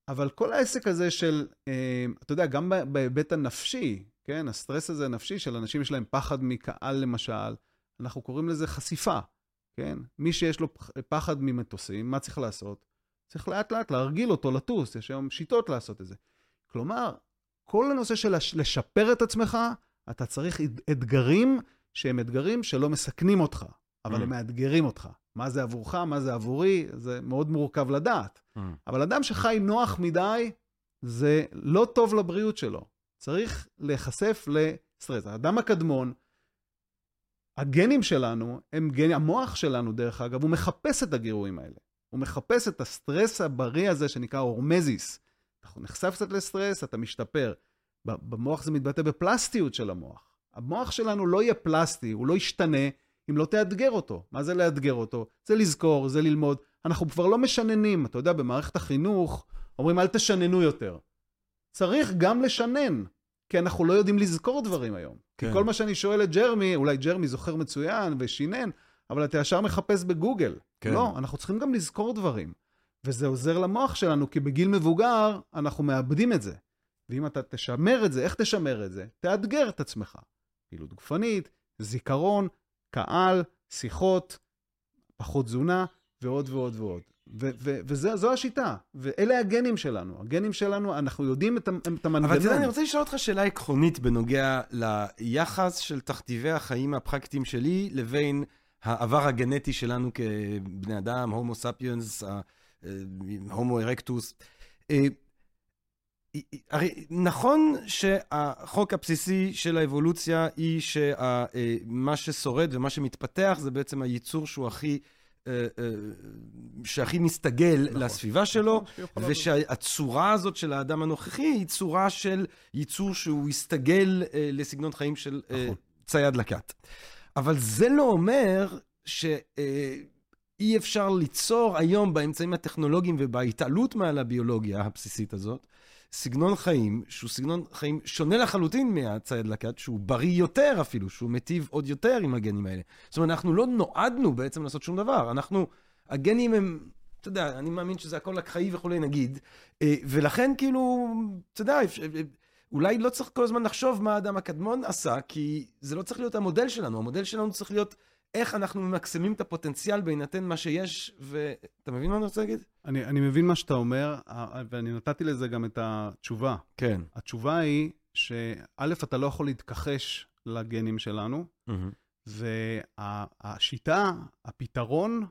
אבל כל העסק הזה של, אה, אתה יודע, גם בהיבט הנפשי, כן, הסטרס הזה הנפשי של אנשים יש להם פחד מקהל למשל, אנחנו קוראים לזה חשיפה, כן? מי שיש לו פח- פחד ממטוסים, מה צריך לעשות? צריך לאט לאט להרגיל אותו לטוס, יש היום שיטות לעשות את זה. כלומר, כל הנושא של לש- לשפר את עצמך, אתה צריך אתגרים שהם אתגרים שלא מסכנים אותך, אבל Mm. הם מאתגרים אותך. מה זה עבורך, מה זה עבורי, זה מאוד מורכב לדעת. אבל אדם שחי נוח מדי, זה לא טוב לבריאות שלו. צריך להיחשף לסטרס. האדם הקדמון, הגנים שלנו, הם גנים, המוח שלנו, דרך אגב, הוא מחפש את הגירויים האלה. הוא מחפש את הסטרס הבריא הזה שנקרא הורמזיס. אתה נחשף קצת לסטרס, אתה משתפר. במוח זה מתבטא בפלסטיות של המוח. המוח שלנו לא יהיה פלסטי, הוא לא ישתנה אם לא תאתגר אותו. מה זה לאתגר אותו? זה לזכור, זה ללמוד. אנחנו כבר לא משננים. אתה יודע, במערכת החינוך אומרים אל תשננו יותר. צריך גם לשנן, כי אנחנו לא יודעים לזכור דברים היום. כן. כי כל מה שאני שואל את ג'רמי, אולי ג'רמי זוכר מצוין ושינן, אבל אתה ישר מחפש בגוגל. כן. לא, אנחנו צריכים גם לזכור דברים. וזה עוזר למוח שלנו, כי בגיל מבוגר אנחנו מאבדים את זה. ואם אתה תשמר את זה, איך תשמר את זה? תאתגר את עצמך. פעילות גופנית, זיכרון, קהל, שיחות, פחות תזונה, ועוד ועוד ועוד. וזו השיטה, ואלה הגנים שלנו. הגנים שלנו, אנחנו יודעים את, את המנגנון. אבל אתה יודע, אני רוצה לשאול אותך שאלה עקרונית בנוגע ליחס של תכתיבי החיים הפרקטיים שלי לבין העבר הגנטי שלנו כבני אדם, הומו ספיאנס, הומו ארקטוס. אה, הרי נכון שהחוק הבסיסי של האבולוציה היא שמה ששורד ומה שמתפתח זה בעצם הייצור שהוא הכי, אה, אה, שהכי מסתגל נכון. לסביבה שלו, נכון, שיכולה להיות. ושהצורה הזאת של האדם הנוכחי היא צורה של ייצור שהוא הסתגל אה, לסגנון חיים של אה, נכון. צייד לקט. אבל זה לא אומר שאי אפשר ליצור היום באמצעים הטכנולוגיים ובהתעלות מעל הביולוגיה הבסיסית הזאת, סגנון חיים שהוא סגנון חיים שונה לחלוטין מהצייד לקט, שהוא בריא יותר אפילו, שהוא מיטיב עוד יותר עם הגנים האלה. זאת אומרת, אנחנו לא נועדנו בעצם לעשות שום דבר. אנחנו, הגנים הם, אתה יודע, אני מאמין שזה הכל אקראי וכולי נגיד, אה, ולכן כאילו, אתה יודע, אפשר- אולי לא צריך כל הזמן לחשוב מה האדם הקדמון עשה, כי זה לא צריך להיות המודל שלנו. המודל שלנו צריך להיות איך אנחנו ממקסמים את הפוטנציאל בהינתן מה שיש, ואתה מבין מה אני רוצה להגיד? אני, אני מבין מה שאתה אומר, ואני נתתי לזה גם את התשובה. כן. התשובה היא שא', אתה לא יכול להתכחש לגנים שלנו, והשיטה, הפתרון,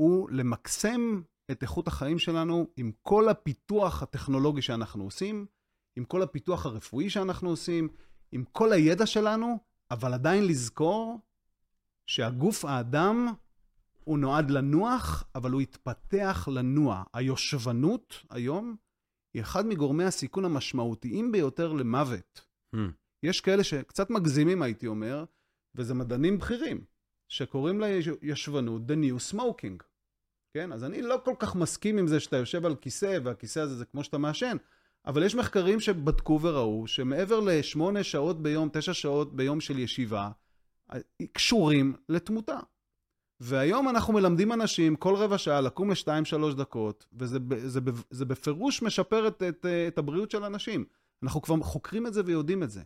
הוא למקסם את איכות החיים שלנו עם כל הפיתוח הטכנולוגי שאנחנו עושים, עם כל הפיתוח הרפואי שאנחנו עושים, עם כל הידע שלנו, אבל עדיין לזכור שהגוף האדם הוא נועד לנוח, אבל הוא התפתח לנוע. היושבנות היום היא אחד מגורמי הסיכון המשמעותיים ביותר למוות. Hmm. יש כאלה שקצת מגזימים, הייתי אומר, וזה מדענים בכירים, שקוראים לישבנות The New Smoking. כן? אז אני לא כל כך מסכים עם זה שאתה יושב על כיסא, והכיסא הזה זה כמו שאתה מעשן, אבל יש מחקרים שבדקו וראו שמעבר לשמונה שעות ביום, תשע שעות ביום של ישיבה, קשורים לתמותה. והיום אנחנו מלמדים אנשים כל רבע שעה לקום לשתיים שלוש דקות, וזה זה, זה, זה בפירוש משפר את, את, את הבריאות של אנשים. אנחנו כבר חוקרים את זה ויודעים את זה.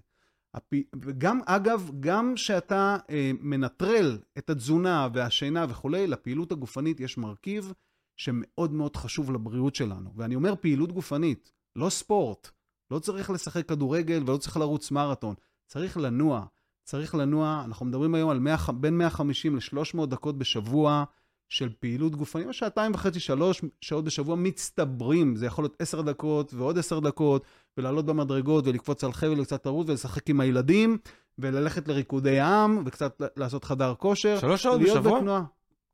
וגם, אגב, גם כשאתה אה, מנטרל את התזונה והשינה וכולי, לפעילות הגופנית יש מרכיב שמאוד מאוד חשוב לבריאות שלנו. ואני אומר פעילות גופנית, לא ספורט. לא צריך לשחק כדורגל ולא צריך לרוץ מרתון. צריך לנוע. צריך לנוע, אנחנו מדברים היום על 100, בין 150 ל-300 דקות בשבוע של פעילות גופנית, שעתיים וחצי, שלוש שעות בשבוע מצטברים. זה יכול להיות 10 דקות ועוד 10 דקות, ולעלות במדרגות ולקפוץ על חבל וקצת לרוץ ולשחק עם הילדים, וללכת לריקודי עם, וקצת לעשות חדר כושר. שלוש שעות בשבוע? בתנועה.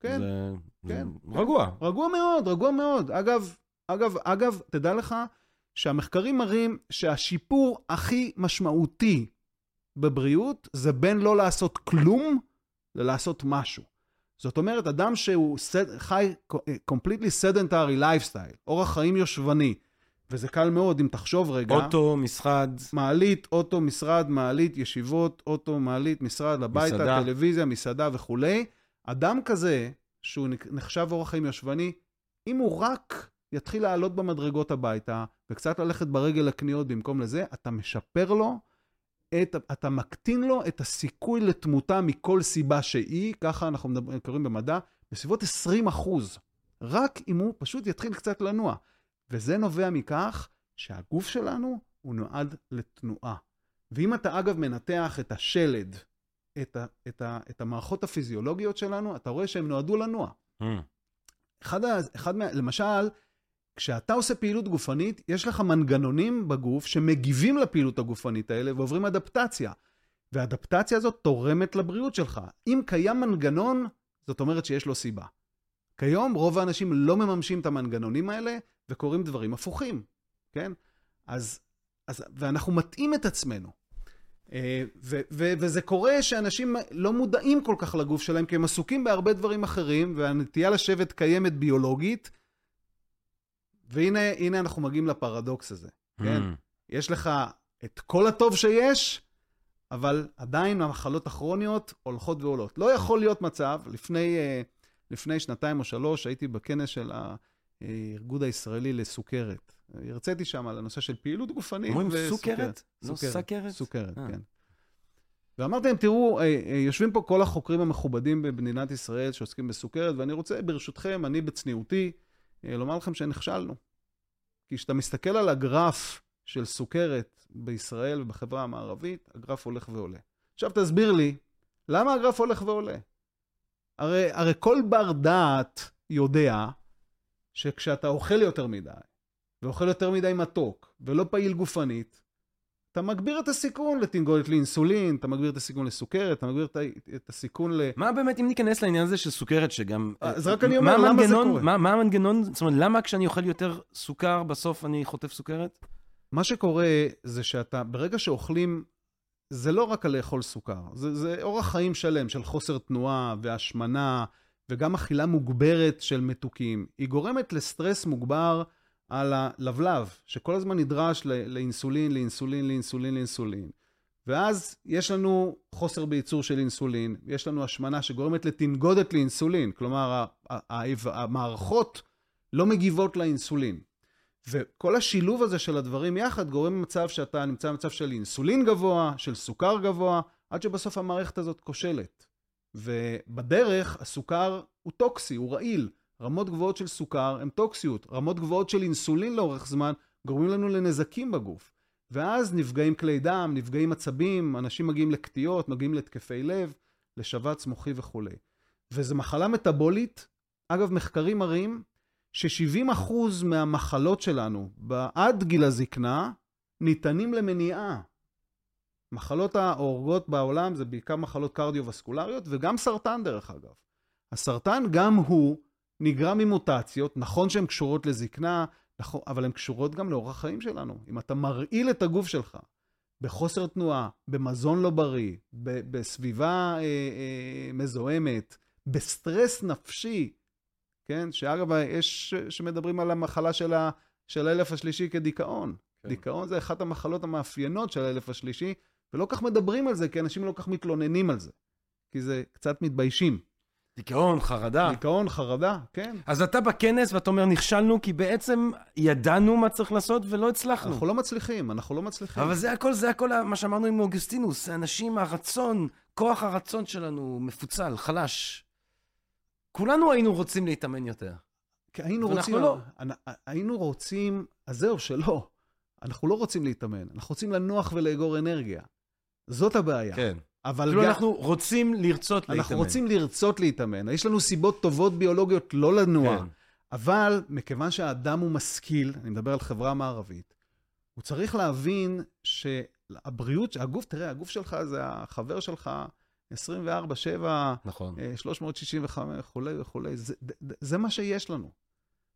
כן, זה, כן. זה רגוע. רגוע מאוד, רגוע מאוד. אגב, אגב, אגב, תדע לך שהמחקרים מראים שהשיפור הכי משמעותי בבריאות זה בין לא לעשות כלום ללעשות משהו. זאת אומרת, אדם שהוא חי completely sedentary lifestyle, אורח חיים יושבני, וזה קל מאוד אם תחשוב רגע. אוטו, משרד. מעלית, אוטו, משרד, מעלית, ישיבות, אוטו, מעלית, משרד, הביתה, מסעדה. טלוויזיה, מסעדה וכולי. אדם כזה, שהוא נחשב אורח חיים יושבני, אם הוא רק יתחיל לעלות במדרגות הביתה, וקצת ללכת ברגל לקניות במקום לזה, אתה משפר לו, את, אתה מקטין לו את הסיכוי לתמותה מכל סיבה שהיא, ככה אנחנו מדברים, קוראים במדע, בסביבות 20 אחוז. רק אם הוא פשוט יתחיל קצת לנוע. וזה נובע מכך שהגוף שלנו הוא נועד לתנועה. ואם אתה אגב מנתח את השלד, את, ה, את, ה, את המערכות הפיזיולוגיות שלנו, אתה רואה שהם נועדו לנוע. Mm. אחד, אחד מה, למשל, כשאתה עושה פעילות גופנית, יש לך מנגנונים בגוף שמגיבים לפעילות הגופנית האלה ועוברים אדפטציה. והאדפטציה הזאת תורמת לבריאות שלך. אם קיים מנגנון, זאת אומרת שיש לו סיבה. כיום רוב האנשים לא מממשים את המנגנונים האלה וקורים דברים הפוכים, כן? אז, אז, ואנחנו מטעים את עצמנו. אה, ו, ו, וזה קורה שאנשים לא מודעים כל כך לגוף שלהם, כי הם עסוקים בהרבה דברים אחרים, והנטייה לשבת קיימת ביולוגית, והנה אנחנו מגיעים לפרדוקס הזה, כן? Mm. יש לך את כל הטוב שיש, אבל עדיין המחלות הכרוניות הולכות ועולות. לא יכול להיות מצב, לפני, אה, לפני שנתיים או שלוש הייתי בכנס של הארגוד הישראלי לסוכרת. הרציתי שם על הנושא של פעילות גופנית אומרים סוכרת? לא סוכרת? סוכרת, כן. ואמרתי להם, תראו, אה, אה, יושבים פה כל החוקרים המכובדים במדינת ישראל שעוסקים בסוכרת, ואני רוצה, ברשותכם, אני בצניעותי, אה, לומר לכם שנכשלנו. כי כשאתה מסתכל על הגרף של סוכרת בישראל ובחברה המערבית, הגרף הולך ועולה. עכשיו תסביר לי, למה הגרף הולך ועולה? הרי, הרי כל בר דעת יודע שכשאתה אוכל יותר מדי, ואוכל יותר מדי מתוק, ולא פעיל גופנית, אתה מגביר את הסיכון לתנגולת לאינסולין, אתה מגביר את הסיכון לסוכרת, אתה מגביר את הסיכון ל... מה באמת, אם ניכנס לעניין הזה של סוכרת, שגם... אז רק אני אומר, למה זה קורה? מה, מה המנגנון, זאת אומרת, למה כשאני אוכל יותר סוכר, בסוף אני חוטף סוכרת? מה שקורה זה שאתה, ברגע שאוכלים, זה לא רק על לאכול סוכר, זה, זה אורח חיים שלם של חוסר תנועה והשמנה, וגם אכילה מוגברת של מתוקים. היא גורמת לסטרס מוגבר. על הלבלב, שכל הזמן נדרש לאינסולין, לאינסולין, לאינסולין, לאינסולין. ואז יש לנו חוסר בייצור של אינסולין, יש לנו השמנה שגורמת לתנגודת לאינסולין, כלומר המערכות לא מגיבות לאינסולין. וכל השילוב הזה של הדברים יחד גורם למצב שאתה נמצא במצב של אינסולין גבוה, של סוכר גבוה, עד שבסוף המערכת הזאת כושלת. ובדרך הסוכר הוא טוקסי, הוא רעיל. רמות גבוהות של סוכר הן טוקסיות, רמות גבוהות של אינסולין לאורך זמן גורמים לנו לנזקים בגוף. ואז נפגעים כלי דם, נפגעים עצבים, אנשים מגיעים לקטיות, מגיעים לתקפי לב, לשבץ מוחי וכולי. וזו מחלה מטבולית, אגב, מחקרים מראים ש-70% מהמחלות שלנו עד גיל הזקנה ניתנים למניעה. מחלות ההורגות בעולם זה בעיקר מחלות קרדיו-וסקולריות וגם סרטן דרך אגב. הסרטן גם הוא נגרם ממוטציות, נכון שהן קשורות לזקנה, נכון, אבל הן קשורות גם לאורח חיים שלנו. אם אתה מרעיל את הגוף שלך בחוסר תנועה, במזון לא בריא, ב- בסביבה אה, אה, מזוהמת, בסטרס נפשי, כן? שאגב, יש שמדברים על המחלה של, ה, של האלף השלישי כדיכאון. כן. דיכאון זה אחת המחלות המאפיינות של האלף השלישי, ולא כך מדברים על זה, כי אנשים לא כך מתלוננים על זה. כי זה קצת מתביישים. דיכאון, חרדה. דיכאון, חרדה, כן. אז אתה בכנס ואתה אומר, נכשלנו כי בעצם ידענו מה צריך לעשות ולא הצלחנו. אנחנו לא מצליחים, אנחנו לא מצליחים. אבל זה הכל, זה הכל מה שאמרנו עם אוגוסטינוס. אנשים, הרצון, כוח הרצון שלנו מפוצל, חלש. כולנו היינו רוצים להתאמן יותר. כי היינו רוצים... לא. היינו רוצים... אז זהו, שלא. אנחנו לא רוצים להתאמן, אנחנו רוצים לנוח ולאגור אנרגיה. זאת הבעיה. כן. אבל כאילו גם... אנחנו רוצים לרצות אנחנו להתאמן. אנחנו רוצים לרצות להתאמן. יש לנו סיבות טובות ביולוגיות לא לנוע. כן. אבל מכיוון שהאדם הוא משכיל, אני מדבר על חברה מערבית, הוא צריך להבין שהבריאות, הגוף, תראה, הגוף שלך זה החבר שלך 24, 7, נכון. 365 וכולי וכולי, זה, זה מה שיש לנו.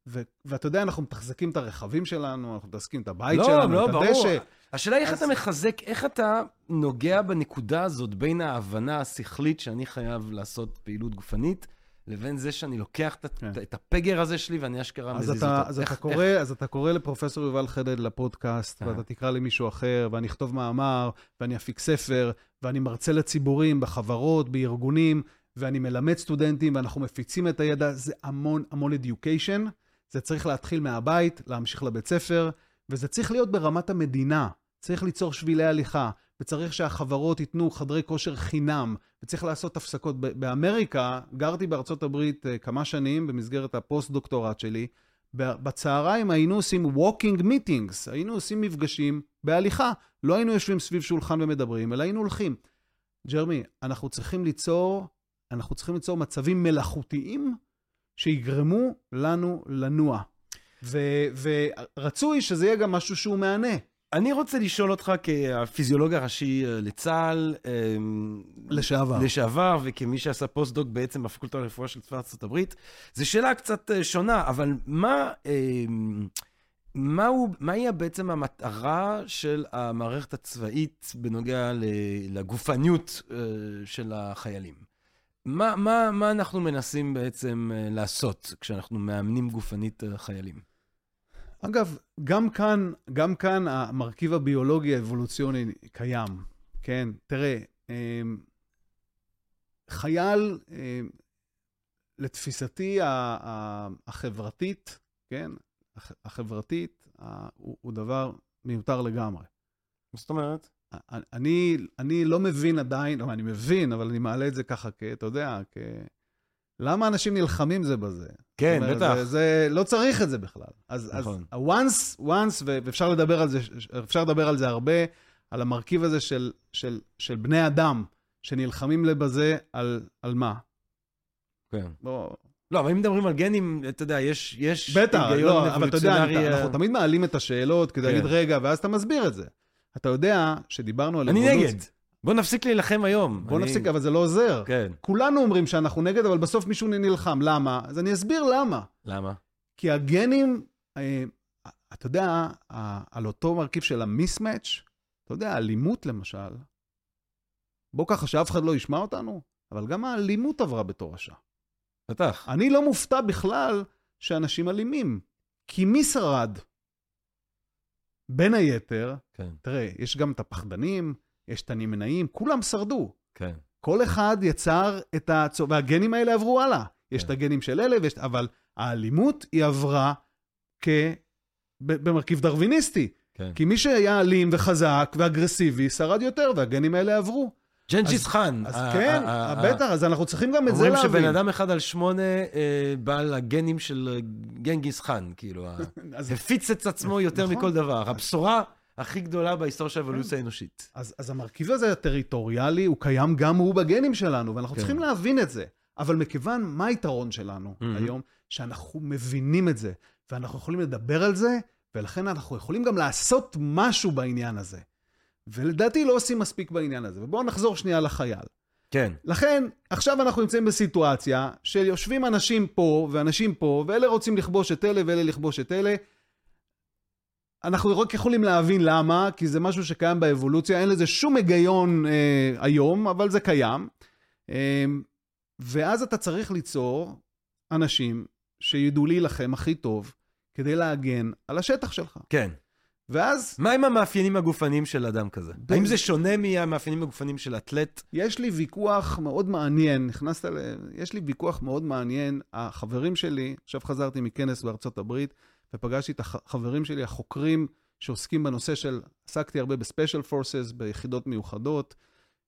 ו- ואתה יודע, אנחנו מתחזקים את הרכבים שלנו, אנחנו מתעסקים את הבית לא, שלנו, לא, את ברור. הדשא. השאלה היא איך אתה מחזק, איך אתה נוגע בנקודה הזאת בין ההבנה השכלית שאני חייב לעשות פעילות גופנית, לבין זה שאני לוקח את, כן. את הפגר הזה שלי ואני אשכרה מזיז אתה, אותו. אז, איך, אתה קורא, איך... אז אתה קורא לפרופסור יובל חדד לפודקאסט, ואתה תקרא למישהו אחר, ואני אכתוב מאמר, ואני אפיק ספר, ואני מרצה לציבורים, בחברות, בארגונים, ואני מלמד סטודנטים, ואנחנו מפיצים את הידע, זה המון המון education. זה צריך להתחיל מהבית, להמשיך לבית ספר, וזה צריך להיות ברמת המדינה. צריך ליצור שבילי הליכה, וצריך שהחברות ייתנו חדרי כושר חינם, וצריך לעשות הפסקות. באמריקה, גרתי בארצות הברית אה, כמה שנים במסגרת הפוסט-דוקטורט שלי, בצהריים היינו עושים walking meetings, היינו עושים מפגשים בהליכה. לא היינו יושבים סביב שולחן ומדברים, אלא היינו הולכים. ג'רמי, אנחנו צריכים ליצור, אנחנו צריכים ליצור מצבים מלאכותיים שיגרמו לנו לנוע. ו- ורצוי שזה יהיה גם משהו שהוא מהנה. אני רוצה לשאול אותך כפיזיולוג הראשי אה, לצה"ל, אמ, לשעבר. לשעבר, וכמי שעשה פוסט-דוק בעצם בפקולטה לרפואה של צבא ארצות הברית, זו שאלה קצת אה, שונה, אבל מה, אמ, מהו, מהי בעצם המטרה של המערכת הצבאית בנוגע לגופניות אה, של החיילים? מה, מה, מה אנחנו מנסים בעצם אה, לעשות כשאנחנו מאמנים גופנית אה, חיילים? אגב, גם כאן, גם כאן המרכיב הביולוגי האבולוציוני קיים, כן? תראה, אמ, חייל, לתפיסתי החברתית, כן? החברתית, הוא דבר מיותר לגמרי. מה זאת אומרת? אני, אני לא מבין עדיין, לא, אני מבין, אבל אני מעלה את זה ככה, כ, אתה יודע, כ... למה אנשים נלחמים זה בזה? כן, אומר, בטח. זה, זה, לא צריך את זה בכלל. אז, נכון. אז once, once, ואפשר לדבר על זה, אפשר לדבר על זה הרבה, על המרכיב הזה של, של, של בני אדם שנלחמים לבזה, על, על מה? כן. בוא... לא, אבל אם מדברים על גנים, אתה יודע, יש, יש בטח, לא, אבל אתה יודע, אנחנו תמיד מעלים את השאלות כדי כן. להגיד, רגע, ואז אתה מסביר את זה. אתה יודע שדיברנו על אבולוציה... אני נגד. בוא נפסיק להילחם היום. בוא אני... נפסיק, אבל זה לא עוזר. כן. כולנו אומרים שאנחנו נגד, אבל בסוף מישהו נלחם. למה? אז אני אסביר למה. למה? כי הגנים, אה, אתה יודע, על אותו מרכיב של המיסמץ', אתה יודע, אלימות למשל, בוא ככה שאף אחד לא ישמע אותנו, אבל גם האלימות עברה בתור רשע. בטח. אני לא מופתע בכלל שאנשים אלימים. כי מי שרד? בין היתר, כן. תראה, יש גם את הפחדנים, יש את הנמנעים, כולם שרדו. כן. כל אחד יצר את ה... והגנים האלה עברו הלאה. כן. יש את הגנים של אלה, ויש... אבל האלימות היא עברה כ... במרכיב דרוויניסטי. כן. כי מי שהיה אלים וחזק ואגרסיבי, שרד יותר, והגנים האלה עברו. ג'נג'יס חאן. אז כן, בטח, אז אנחנו צריכים גם את זה להבין. אומרים שבן אדם אחד על שמונה אה, בעל הגנים של אה, ג'ינגיס חאן, כאילו, הפיץ את עצמו יותר נכון. מכל דבר. הבשורה הכי גדולה בהיסטוריה של האבולוציה כן. האנושית. אז המרכיב הזה הטריטוריאלי, הוא קיים גם הוא בגנים שלנו, ואנחנו כן. צריכים להבין את זה. אבל מכיוון, מה היתרון שלנו mm-hmm. היום? שאנחנו מבינים את זה, ואנחנו יכולים לדבר על זה, ולכן אנחנו יכולים גם לעשות משהו בעניין הזה. ולדעתי לא עושים מספיק בעניין הזה. ובואו נחזור שנייה לחייל. כן. לכן, עכשיו אנחנו נמצאים בסיטואציה של יושבים אנשים פה ואנשים פה, ואלה רוצים לכבוש את אלה ואלה לכבוש את אלה. אנחנו רק יכולים להבין למה, כי זה משהו שקיים באבולוציה, אין לזה שום היגיון אה, היום, אבל זה קיים. אה, ואז אתה צריך ליצור אנשים שידעו להילחם הכי טוב כדי להגן על השטח שלך. כן. ואז מה עם המאפיינים הגופניים של אדם כזה? האם זה שונה מהמאפיינים הגופניים של אתלט? יש לי ויכוח מאוד מעניין, נכנסת ל... יש לי ויכוח מאוד מעניין. החברים שלי, עכשיו חזרתי מכנס בארצות הברית, ופגשתי את החברים שלי, החוקרים שעוסקים בנושא של, עסקתי הרבה בספיישל פורסס, ביחידות מיוחדות,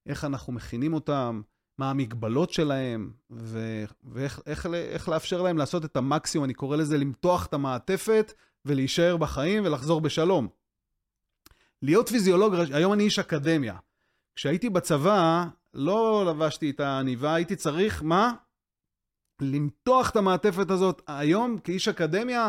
איך אנחנו מכינים אותם, מה המגבלות שלהם, ו... ואיך איך, איך לאפשר להם לעשות את המקסימום, אני קורא לזה למתוח את המעטפת ולהישאר בחיים ולחזור בשלום. להיות פיזיולוג, היום אני איש אקדמיה. כשהייתי בצבא, לא לבשתי את העניבה, הייתי צריך, מה? למתוח את המעטפת הזאת. היום, כאיש אקדמיה,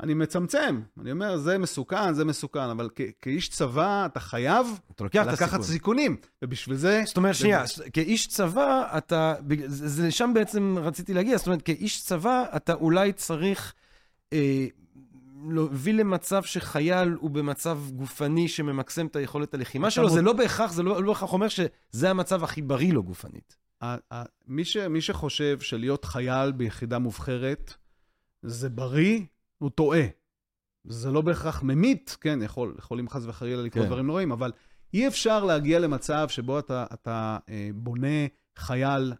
אני מצמצם. אני אומר, זה מסוכן, זה מסוכן, אבל כ- כאיש צבא, אתה חייב אתה לוקח את לקחת הסיכון. סיכונים. ובשביל זה... זאת אומרת, שנייה, זה- כאיש צבא, אתה, זה זה לשם בעצם רציתי להגיע, זאת אומרת, כאיש צבא, אתה אולי צריך אה, להוביל למצב שחייל הוא במצב גופני שממקסם את היכולת הלחימה שלו, מוד- זה לא בהכרח, זה לא, לא בהכרח אומר שזה המצב הכי בריא לו גופנית. מי, ש, מי שחושב שלהיות חייל ביחידה מובחרת זה בריא, הוא טועה. זה לא בהכרח ממית, כן, יכול, יכולים חס וחלילה לקרות כן. דברים נוראים, אבל אי אפשר להגיע למצב שבו אתה, אתה אה, בונה חייל,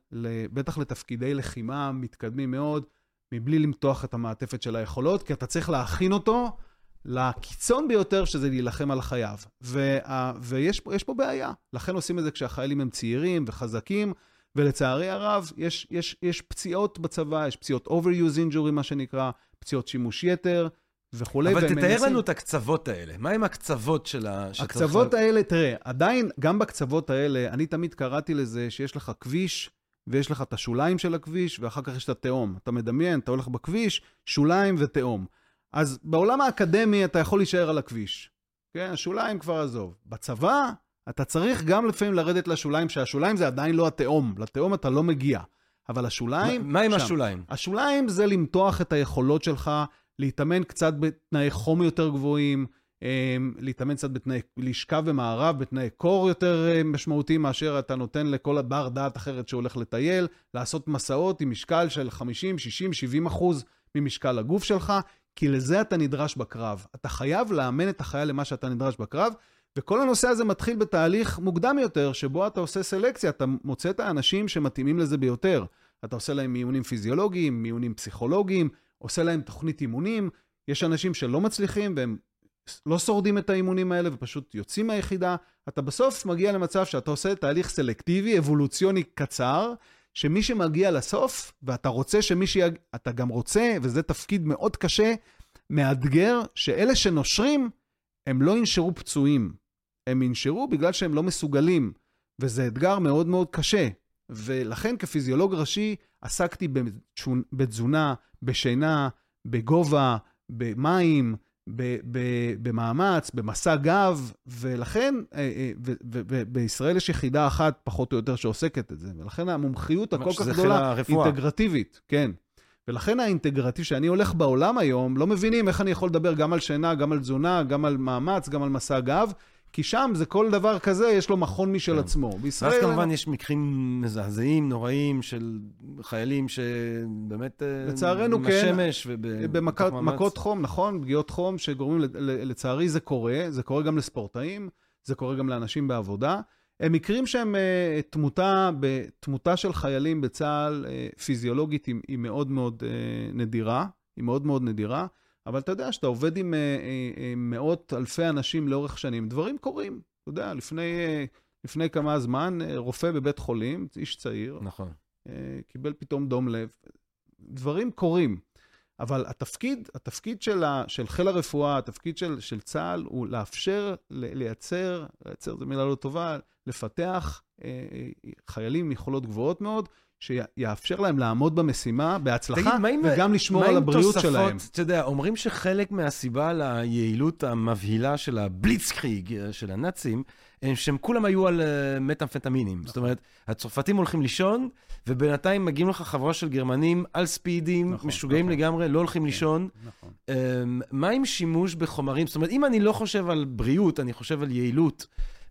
בטח לתפקידי לחימה מתקדמים מאוד, מבלי למתוח את המעטפת של היכולות, כי אתה צריך להכין אותו לקיצון ביותר, שזה להילחם על חייו. וה, ויש פה, פה בעיה. לכן עושים את זה כשהחיילים הם צעירים וחזקים, ולצערי הרב, יש, יש, יש פציעות בצבא, יש פציעות overuse injury, מה שנקרא, פציעות שימוש יתר וכולי. אבל תתאר מנסים- לנו את הקצוות האלה. מה עם הקצוות של ה... הקצוות האלה, תראה, עדיין, גם בקצוות האלה, אני תמיד קראתי לזה שיש לך כביש, ויש לך את השוליים של הכביש, ואחר כך יש את התהום. אתה מדמיין, אתה הולך בכביש, שוליים ותהום. אז בעולם האקדמי אתה יכול להישאר על הכביש. כן, השוליים כבר עזוב. בצבא, אתה צריך גם לפעמים לרדת לשוליים, שהשוליים זה עדיין לא התהום. לתהום אתה לא מגיע. אבל השוליים... מה מה עם שם. השוליים? השוליים זה למתוח את היכולות שלך, להתאמן קצת בתנאי חום יותר גבוהים, להתאמן קצת בתנאי, לשכב במערב, בתנאי קור יותר אה, משמעותיים מאשר אתה נותן לכל בר דעת אחרת שהולך לטייל, לעשות מסעות עם משקל של 50, 60, 70 אחוז ממשקל הגוף שלך, כי לזה אתה נדרש בקרב. אתה חייב לאמן את החייל למה שאתה נדרש בקרב, וכל הנושא הזה מתחיל בתהליך מוקדם יותר, שבו אתה עושה סלקציה, אתה מוצא את האנשים שמתאימים לזה ביותר. אתה עושה להם מיונים פיזיולוגיים, מיונים פסיכולוגיים, עושה להם תוכנית אימונים. יש אנשים שלא מצליחים והם לא שורדים את האימונים האלה ופשוט יוצאים מהיחידה. אתה בסוף מגיע למצב שאתה עושה תהליך סלקטיבי, אבולוציוני קצר, שמי שמגיע לסוף, ואתה רוצה שמי שיג... אתה גם רוצה, וזה תפקיד מאוד קשה, מאתגר, שאלה שנושרים, הם לא ינשרו פצועים. הם ינשרו בגלל שהם לא מסוגלים, וזה אתגר מאוד מאוד קשה. ולכן כפיזיולוג ראשי עסקתי בתזונה, בשינה, בגובה, במים, במאמץ, במסע גב, ולכן אה, אה, ו- ו- ו- בישראל יש יחידה אחת פחות או יותר שעוסקת את זה, ולכן המומחיות הכל כך גדולה. אינטגרטיבית, כן. ולכן האינטגרטיב, שאני הולך בעולם היום, לא מבינים איך אני יכול לדבר גם על שינה, גם על תזונה, גם על מאמץ, גם על מסע גב, כי שם זה כל דבר כזה, יש לו מכון משל כן. עצמו. בישראל... ואז כמובן יש מקרים מזעזעים, נוראיים, של חיילים שבאמת... אה, לצערנו, עם כן. השמש ובמאמץ. במכות חום, נכון, פגיעות חום שגורמים, לצערי זה קורה, זה קורה גם לספורטאים, זה קורה גם לאנשים בעבודה. הם מקרים שהם אה, תמותה, תמותה של חיילים בצה"ל אה, פיזיולוגית היא, היא מאוד מאוד אה, נדירה, היא מאוד מאוד נדירה, אבל אתה יודע שאתה עובד עם אה, אה, אה, מאות אלפי אנשים לאורך שנים, דברים קורים. אתה יודע, לפני, לפני כמה זמן, רופא בבית חולים, איש צעיר, נכון. קיבל פתאום דום לב. דברים קורים, אבל התפקיד, התפקיד של, ה, של חיל הרפואה, התפקיד של, של צה"ל, הוא לאפשר, לייצר, לייצר זו מילה לא טובה, לפתח אה, חיילים עם יכולות גבוהות מאוד, שיאפשר להם לעמוד במשימה בהצלחה, תגיד, וגם לשמור על הבריאות תוספות? שלהם. אתה יודע, אומרים שחלק מהסיבה ליעילות המבהילה של הבליצקריג אה, של הנאצים, הם שהם כולם היו על אה, מטאמפטמינים. זאת אומרת, הצרפתים הולכים לישון, ובינתיים מגיעים לך חבורה של גרמנים על ספידים, נכון, משוגעים נכון. לגמרי, לא הולכים לישון. נכון. אמ, מה עם שימוש בחומרים? זאת אומרת, אם אני לא חושב על בריאות, אני חושב על יעילות.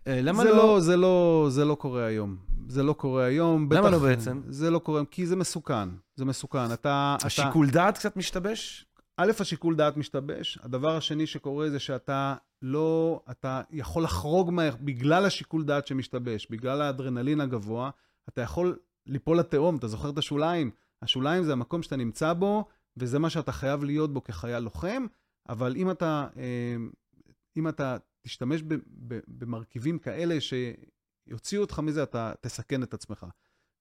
אה, למה זה לא... לא, זה לא, זה לא קורה היום. זה לא קורה היום. למה בטח- לא בעצם? זה לא קורה, כי זה מסוכן. זה מסוכן. אתה... אתה... השיקול דעת קצת משתבש? א', השיקול דעת משתבש. הדבר השני שקורה זה שאתה לא, אתה יכול לחרוג מה... בגלל השיקול דעת שמשתבש, בגלל האדרנלין הגבוה, אתה יכול ליפול לתהום. אתה זוכר את השוליים? השוליים זה המקום שאתה נמצא בו, וזה מה שאתה חייב להיות בו כחייל לוחם, אבל אם אתה, אה, אם אתה תשתמש ב, ב, במרכיבים כאלה שיוציאו אותך מזה, אתה תסכן את עצמך.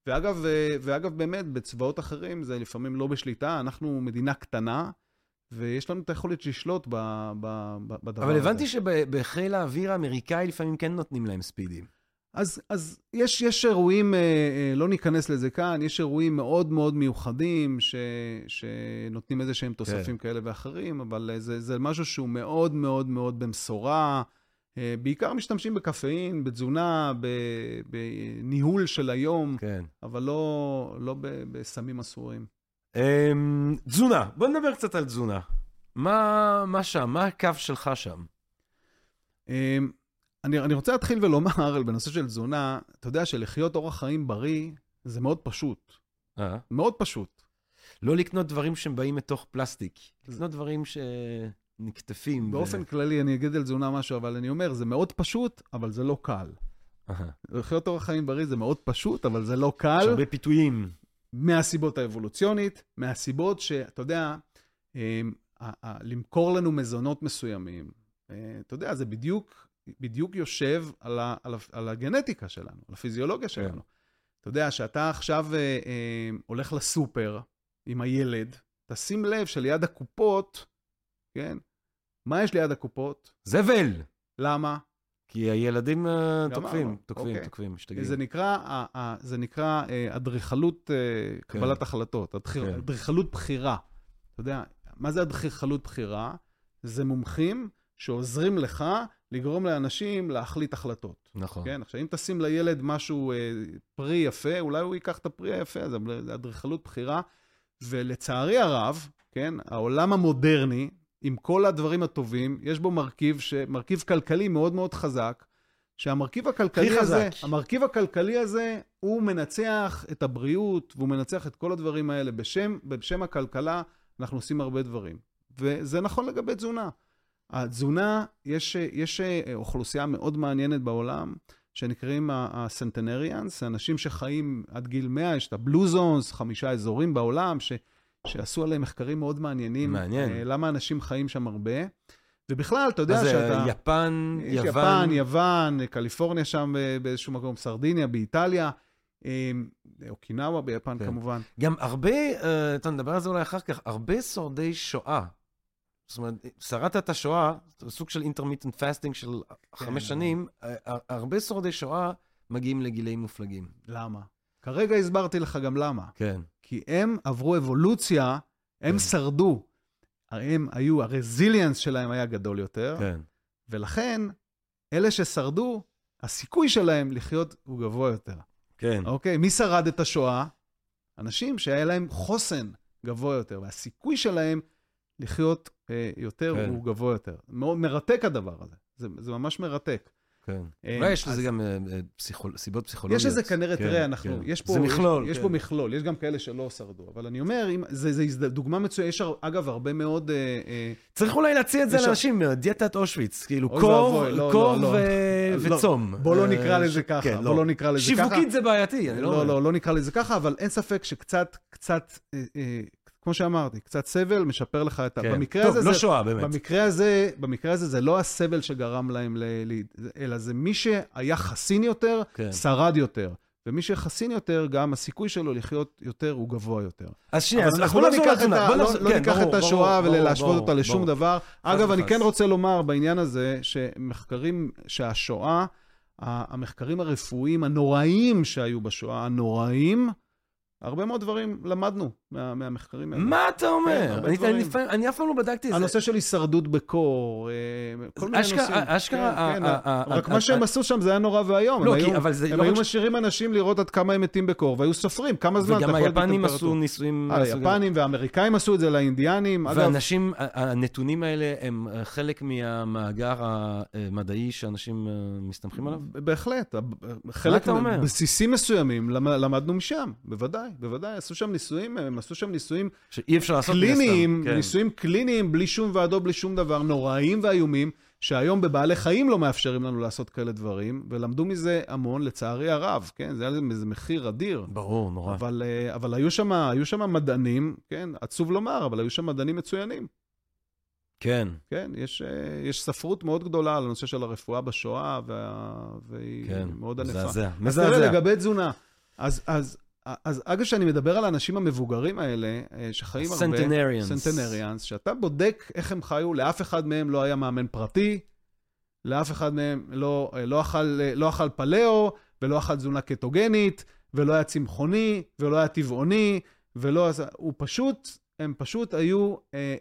ואגב, אה, ואגב, באמת, בצבאות אחרים זה לפעמים לא בשליטה. אנחנו מדינה קטנה, ויש לנו את היכולת לשלוט ב, ב, ב, בדבר הזה. אבל הבנתי שבחיל האוויר האמריקאי לפעמים כן נותנים להם ספידים. אז, אז יש, יש אירועים, אה, אה, לא ניכנס לזה כאן, יש אירועים מאוד מאוד מיוחדים ש, שנותנים איזה שהם תוספים כאלה ואחרים, אבל אה, זה, זה משהו שהוא מאוד מאוד מאוד במשורה. בעיקר משתמשים בקפאין, בתזונה, בניהול של היום, כן. אבל לא, לא ב- בסמים אסורים. אמ, תזונה, בוא נדבר קצת על תזונה. מה, מה שם? מה הקו שלך שם? אה, אני, אני רוצה להתחיל ולומר בנושא של תזונה, אתה יודע שלחיות אורח חיים בריא זה מאוד פשוט. אה? מאוד פשוט. לא לקנות דברים שהם באים מתוך פלסטיק. לקנות דברים שנקטפים. באופן כללי, אני אגיד על תזונה משהו, אבל אני אומר, זה מאוד פשוט, אבל זה לא קל. אהה. לחיות אורח חיים בריא זה מאוד פשוט, אבל זה לא יש קל, הרבה פיתויים. מהסיבות האבולוציונית, מהסיבות שאתה יודע, אה, למכור לנו מזונות מסוימים, אה, אתה יודע, זה בדיוק, בדיוק יושב על, ה, על, ה, על הגנטיקה שלנו, על הפיזיולוגיה שלנו. אתה יודע, שאתה עכשיו אה, אה, הולך לסופר עם הילד, תשים לב שליד הקופות, כן? מה יש ליד הקופות? זבל! למה? כי הילדים גמרנו. תוקפים, תוקפים, אוקיי. תוקפים, משתגעים. זה נקרא, ה- ה- זה נקרא אה, אדריכלות אה, כן. קבלת החלטות, אדריכ- כן. אדריכלות בחירה. אתה יודע, מה זה אדריכלות בחירה? זה מומחים שעוזרים לך לגרום לאנשים להחליט החלטות. נכון. כן, עכשיו, אם תשים לילד משהו, אה, פרי יפה, אולי הוא ייקח את הפרי היפה הזה, זה אדריכלות בחירה. ולצערי הרב, כן, העולם המודרני, עם כל הדברים הטובים, יש בו מרכיב, ש... מרכיב כלכלי מאוד מאוד חזק, שהמרכיב הכלכלי הזה, חזק. המרכיב הכלכלי הזה, הוא מנצח את הבריאות, והוא מנצח את כל הדברים האלה. בשם, בשם הכלכלה, אנחנו עושים הרבה דברים. וזה נכון לגבי תזונה. התזונה, יש, יש אה, אוכלוסייה מאוד מעניינת בעולם, שנקראים הסנטנריאנס, אנשים שחיים עד גיל 100, יש את הבלו זונס, חמישה אזורים בעולם, ש, שעשו עליהם מחקרים מאוד מעניינים. מעניין. אה, למה אנשים חיים שם הרבה. ובכלל, אתה יודע מה זה, שאתה... יפן, יש יוון? יפן, יוון, קליפורניה שם אה, באיזשהו מקום, סרדיניה, באיטליה, אה, אוקינאווה ביפן כן. כמובן. גם הרבה, אה, אתה נדבר על זה אולי אחר כך, הרבה שורדי שואה. זאת אומרת, שרדת את השואה, סוג של intermittent fasting של חמש אבל- שנים, אה, אה, הרבה שורדי שואה מגיעים לגילי מופלגים. למה? כרגע הסברתי לך גם למה. כן. כי הם עברו אבולוציה, הם כן. שרדו. הם היו, הרזיליאנס שלהם היה גדול יותר, כן. ולכן אלה ששרדו, הסיכוי שלהם לחיות הוא גבוה יותר. כן. אוקיי? מי שרד את השואה? אנשים שהיה להם חוסן גבוה יותר, והסיכוי שלהם לחיות אה, יותר כן. הוא גבוה יותר. מאוד מרתק הדבר הזה. זה, זה ממש מרתק. כן. אה, אולי יש לזה גם אה, אה, פסיכול- סיבות פסיכולוגיות. יש לזה כנראה, כן, תראה, אנחנו, כן. יש פה, זה מכלול. יש, יש כן. פה מכלול, יש גם כאלה שלא שרדו, אבל אני אומר, אם, זה, זה הזד- דוגמה מצוינת, יש אגב הרבה מאוד, אה, צריך אולי להציע את זה לאנשים, דיאטת אושוויץ, כאילו קור, לא, קור לא, לא. ו- לא. וצום. בוא לא נקרא לזה ככה, כן, בוא לא נקרא לזה ככה. שיווקית זה בעייתי, אני לא לא. לא, לא נקרא לזה ככה, אבל אין ספק שקצת, קצת, אה, אה, כמו שאמרתי, קצת סבל משפר לך את ה... כן. במקרה טוב, הזה, לא זה, שואה, באמת. במקרה הזה, במקרה הזה זה לא הסבל שגרם להם, ל, ל, אלא זה מי שהיה חסין יותר, כן. שרד יותר. ומי שחסין יותר, גם הסיכוי שלו לחיות יותר הוא גבוה יותר. אז שנייה, אז אנחנו לא נחזור ניקח את. ה- לא- לא כן, ניקח ברור, את השואה ברור, ולהשוות ברור, אותה לשום ברור. דבר. אגב, אני. כן רוצה לומר בעניין הזה, שמחקרים שהשואה, המחקרים הרפואיים הנוראיים שהיו בשואה, הנוראיים, הרבה מאוד דברים למדנו מה, מהמחקרים האלה. מה אתה כן, אומר? הרבה אני-. אני לפעמים- אני אף פעם לא בדקתי את זה. הנושא של הישרדות בקור, אה, כל מיני אשכרה- נושאים. אשכרה, כן, כן, רק ה- מה שהם ה- עשו שם זה היה נורא ואיום. לא, הם כי- היו- אבל זה הם לא היו משאירים אנשים לראות עד כמה הם מתים בקור, והיו סופרים כמה זמן אתה וגם יכול להיות היפנים עשו. ניסויים... הזה. היפנים והאמריקאים עשו את זה לאינדיאנים. ואנשים, הנתונים האלה הם חלק מהמאגר המדעי שאנשים אה, מסתמכים עליו? בהחלט, חלק, אתה אומר? בסיסים מסוימים למ- למדנו משם, בוודאי, בוודאי, עשו שם ניסויים, הם עשו שם ניסויים שאי אפשר לעשות. קליניים, כן. ניסויים קליניים בלי שום ועדות, בלי שום דבר, נוראיים ואיומים, שהיום בבעלי חיים לא מאפשרים לנו לעשות כאלה דברים, ולמדו מזה המון, לצערי הרב, כן? זה היה לזה מחיר אדיר. ברור, נורא. אבל, אה, אבל היו שם, היו שם מדענים, כן? עצוב לומר, אבל היו שם מדענים מצוינים. כן, כן, יש, אה, יש ספרות מאוד גדולה על הנושא של הרפואה בשואה, וה... והיא כן. מאוד ענפה. מזעזע. אז תראה, מזעזע. לגבי תזונה, אז, אז, אז אגב, כשאני מדבר על האנשים המבוגרים האלה, אה, שחיים הרבה... סנטנריאנס. סנטנריאנס, שאתה בודק איך הם חיו, לאף אחד מהם לא היה מאמן פרטי, לאף אחד מהם לא, אה, לא, אכל, אה, לא אכל פלאו, ולא אכל תזונה קטוגנית, ולא היה צמחוני, ולא היה טבעוני, ולא... הוא פשוט, הם פשוט היו,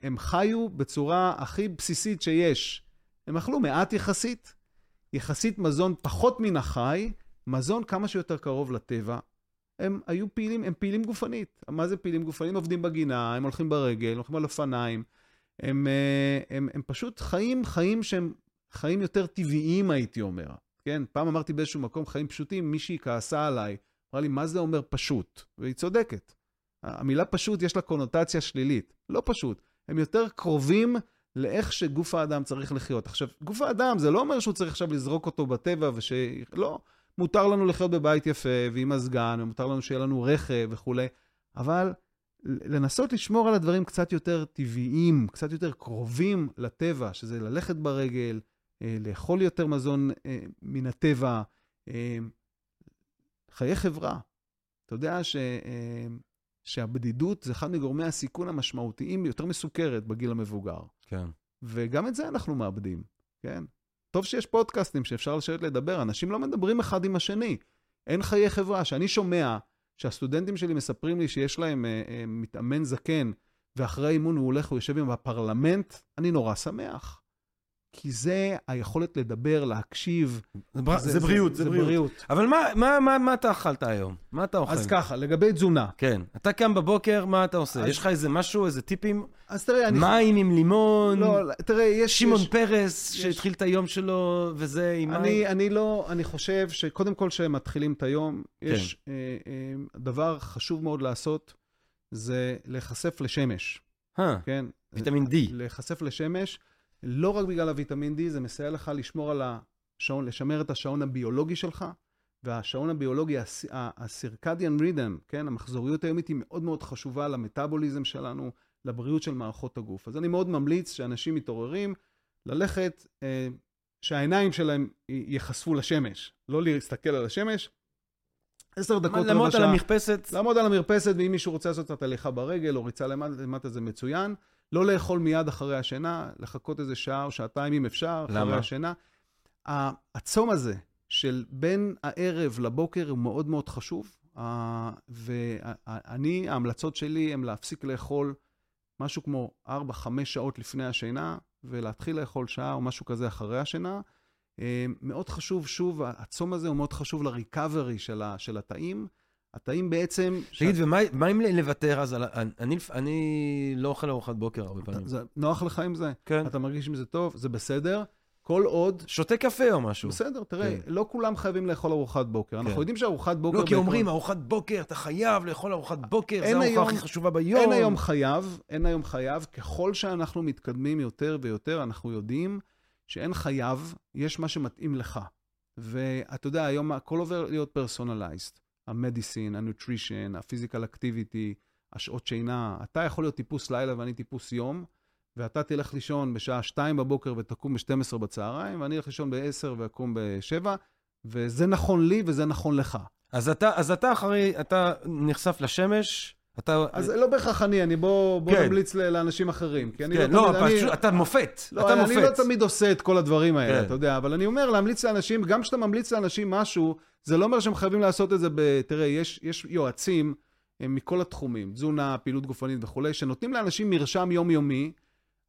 הם חיו בצורה הכי בסיסית שיש. הם אכלו מעט יחסית, יחסית מזון פחות מן החי, מזון כמה שיותר קרוב לטבע. הם היו פעילים, הם פעילים גופנית. מה זה פעילים גופנית? הם עובדים בגינה, הם הולכים ברגל, הם הולכים על אופניים. הם, אה, הם, הם פשוט חיים חיים שהם חיים יותר טבעיים, הייתי אומר. כן, פעם אמרתי באיזשהו מקום חיים פשוטים, מישהי כעסה עליי, אמרה לי, מה זה אומר פשוט? והיא צודקת. המילה פשוט יש לה קונוטציה שלילית. לא פשוט. הם יותר קרובים לאיך שגוף האדם צריך לחיות. עכשיו, גוף האדם זה לא אומר שהוא צריך עכשיו לזרוק אותו בטבע וש... לא. מותר לנו לחיות בבית יפה ועם מזגן, ומותר לנו שיהיה לנו רכב וכולי, אבל לנסות לשמור על הדברים קצת יותר טבעיים, קצת יותר קרובים לטבע, שזה ללכת ברגל, אה, לאכול יותר מזון אה, מן הטבע, אה, חיי חברה. אתה יודע ש, שהבדידות זה אחד מגורמי הסיכון המשמעותיים יותר מסוכרת בגיל המבוגר. כן. וגם את זה אנחנו מאבדים, כן? טוב שיש פודקאסטים שאפשר לשבת לדבר, אנשים לא מדברים אחד עם השני. אין חיי חברה. כשאני שומע שהסטודנטים שלי מספרים לי שיש להם אה, אה, מתאמן זקן, ואחרי האימון הוא הולך, הוא יושב עם בפרלמנט, אני נורא שמח. כי זה היכולת לדבר, להקשיב. זה בר- זה בריאות, זה בריאות. אבל מה- מה- מה מה אתה אכלת היום? מה אתה אוכל? אז ככה, לגבי תזונה. כן. אתה קם בבוקר, מה אתה עושה? אז- יש לך איזה משהו, איזה טיפים? אז תראה, אני... מים עם לימון? לא, לא, תראה, יש... שמעון יש... פרס, יש- שהתחיל את היום שלו, וזה עם מים? אני, אני לא, אני חושב שקודם כל כשהם מתחילים את היום, יש כן. אה, אה, דבר חשוב מאוד לעשות, זה להיחשף לשמש, אה, כן? ויטמין D. להיחשף לשמש, לא רק בגלל הוויטמין D, זה מסייע לך לשמור על השעון, לשמר את השעון הביולוגי שלך, והשעון הביולוגי, הס- ה-circadian rhythm, כן? המחזוריות היומית היא מאוד מאוד חשובה למטאבוליזם שלנו, לבריאות של מערכות הגוף. אז אני מאוד ממליץ שאנשים מתעוררים, ללכת, אה, שהעיניים שלהם ייחשפו לשמש, לא להסתכל על השמש. עשר דקות, רבע לעמוד על שעה. המרפסת. לעמוד על המרפסת, ואם מישהו רוצה לעשות קצת הליכה ברגל או ריצה למטה, למטה זה מצוין. לא לאכול מיד אחרי השינה, לחכות איזה שעה או שעתיים אם אפשר, אחרי למה? השינה. ה- הצום הזה של בין הערב לבוקר הוא מאוד מאוד חשוב, ואני, ההמלצות שלי הן להפסיק לאכול משהו כמו 4-5 שעות לפני השינה, ולהתחיל לאכול שעה או משהו כזה אחרי השינה. אה, מאוד חשוב, שוב, הצום הזה הוא מאוד חשוב לריקאברי של, ה- של התאים. התאים בעצם... תגיד, ומה מה אם לוותר אז על... אני- אני לא אוכל ארוחת בוקר הרבה פעמים. זה נוח לך עם זה? כן. אתה מרגיש עם זה טוב? זה בסדר. כל עוד... שותה קפה או משהו. בסדר, תראה, כן. לא כולם חייבים לאכול ארוחת בוקר. אנחנו יודעים שארוחת בוקר... לא, כי בעקרון- אומרים, ארוחת בוקר, אתה חייב לאכול ארוחת בוקר, זו הארוחה הכי חשובה ביום. אין היום חייב, אין היום חייב. ככל שאנחנו מתקדמים יותר ויותר, אנחנו יודעים שאין חייב, יש מה שמתאים לך. ואתה יודע, היום הכל עובר להיות personalized. ה medicine, ה nutrition, ה physical activity, השעות שינה. אתה יכול להיות טיפוס לילה ואני טיפוס יום, ואתה תלך לישון בשעה 2 בבוקר ותקום ב-12 בצהריים, ואני אלך לישון ב-10 ואקום ב-7, וזה נכון לי וזה נכון לך. אז אתה, אז אתה אחרי, אתה נחשף לשמש, אתה... אז לא בהכרח אני, אני בוא, בוא כן. נמליץ לאנשים אחרים. כי אני כן, לא, לא, אני, פשוט, אתה מופת. לא, אתה אני מופת. לא תמיד עושה את כל הדברים האלה, כן. אתה יודע, אבל אני אומר, להמליץ לאנשים, גם כשאתה ממליץ לאנשים משהו, זה לא אומר שהם חייבים לעשות את זה ב... תראה, יש, יש יועצים הם מכל התחומים, תזונה, פעילות גופנית וכולי, שנותנים לאנשים מרשם יומיומי.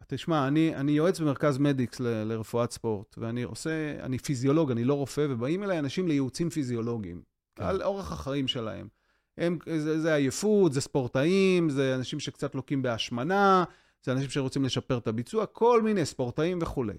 תשמע, אני, אני יועץ במרכז מדיקס ל, לרפואת ספורט, ואני עושה, אני פיזיולוג, אני לא רופא, ובאים אליי אנשים לייעוצים פיזיולוגיים, כן. על אורח החיים שלהם. הם, זה, זה עייפות, זה ספורטאים, זה אנשים שקצת לוקים בהשמנה, זה אנשים שרוצים לשפר את הביצוע, כל מיני ספורטאים וכולי.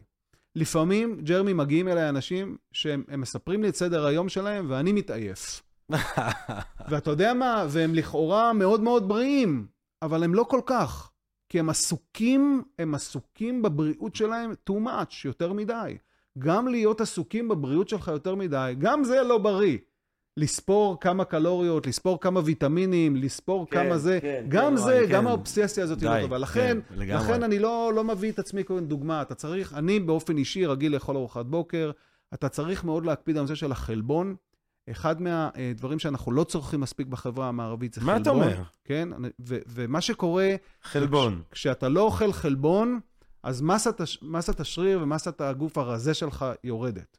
לפעמים, ג'רמי, מגיעים אליי אנשים שהם הם מספרים לי את סדר היום שלהם, ואני מתעייף. ואתה יודע מה? והם לכאורה מאוד מאוד בריאים, אבל הם לא כל כך. כי הם עסוקים, הם עסוקים בבריאות שלהם too much, יותר מדי. גם להיות עסוקים בבריאות שלך יותר מדי, גם זה לא בריא. לספור כמה קלוריות, לספור כמה ויטמינים, לספור כן, כמה זה, כן, גם כן, זה, וואי, גם כן. האובססיה הזאת היא די, לא טובה. לכן, כן, לגמרי. לכן אני לא, לא מביא את עצמי כאן דוגמה. אתה צריך, אני באופן אישי רגיל לאכול ארוחת בוקר, אתה צריך מאוד להקפיד על הנושא של החלבון. אחד מהדברים שאנחנו לא צורכים מספיק בחברה המערבית זה מה חלבון. אתה אומר? כן, ו- ומה שקורה, חלבון. כשאתה לא אוכל חלבון, אז מסת, מסת השריר ומסת הגוף הרזה שלך יורדת.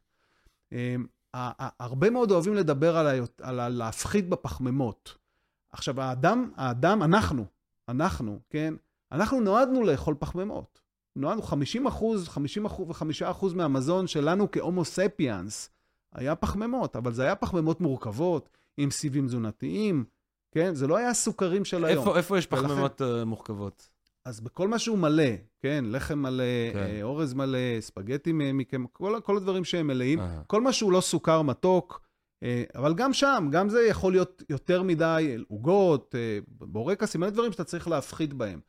הרבה מאוד אוהבים לדבר על, ה- על ה- להפחית בפחמימות. עכשיו, האדם, האדם, אנחנו, אנחנו, כן, אנחנו נועדנו לאכול פחמימות. נועדנו 50 אחוז, 50 אחוז ו-5 אחוז מהמזון שלנו כהומו ספיאנס היה פחמימות, אבל זה היה פחמימות מורכבות, עם סיבים תזונתיים, כן? זה לא היה הסוכרים של היום. איפה, איפה יש ולכן- פחמימות אה, מורכבות? אז בכל מה שהוא מלא, כן, לחם מלא, כן. כן. אורז מלא, ספגטי מכם, כל, כל הדברים שהם מלאים, אה. כל מה שהוא לא סוכר מתוק, אה, אבל גם שם, גם זה יכול להיות יותר מדי עוגות, אה, בורקסים, מלא דברים שאתה צריך להפחית בהם.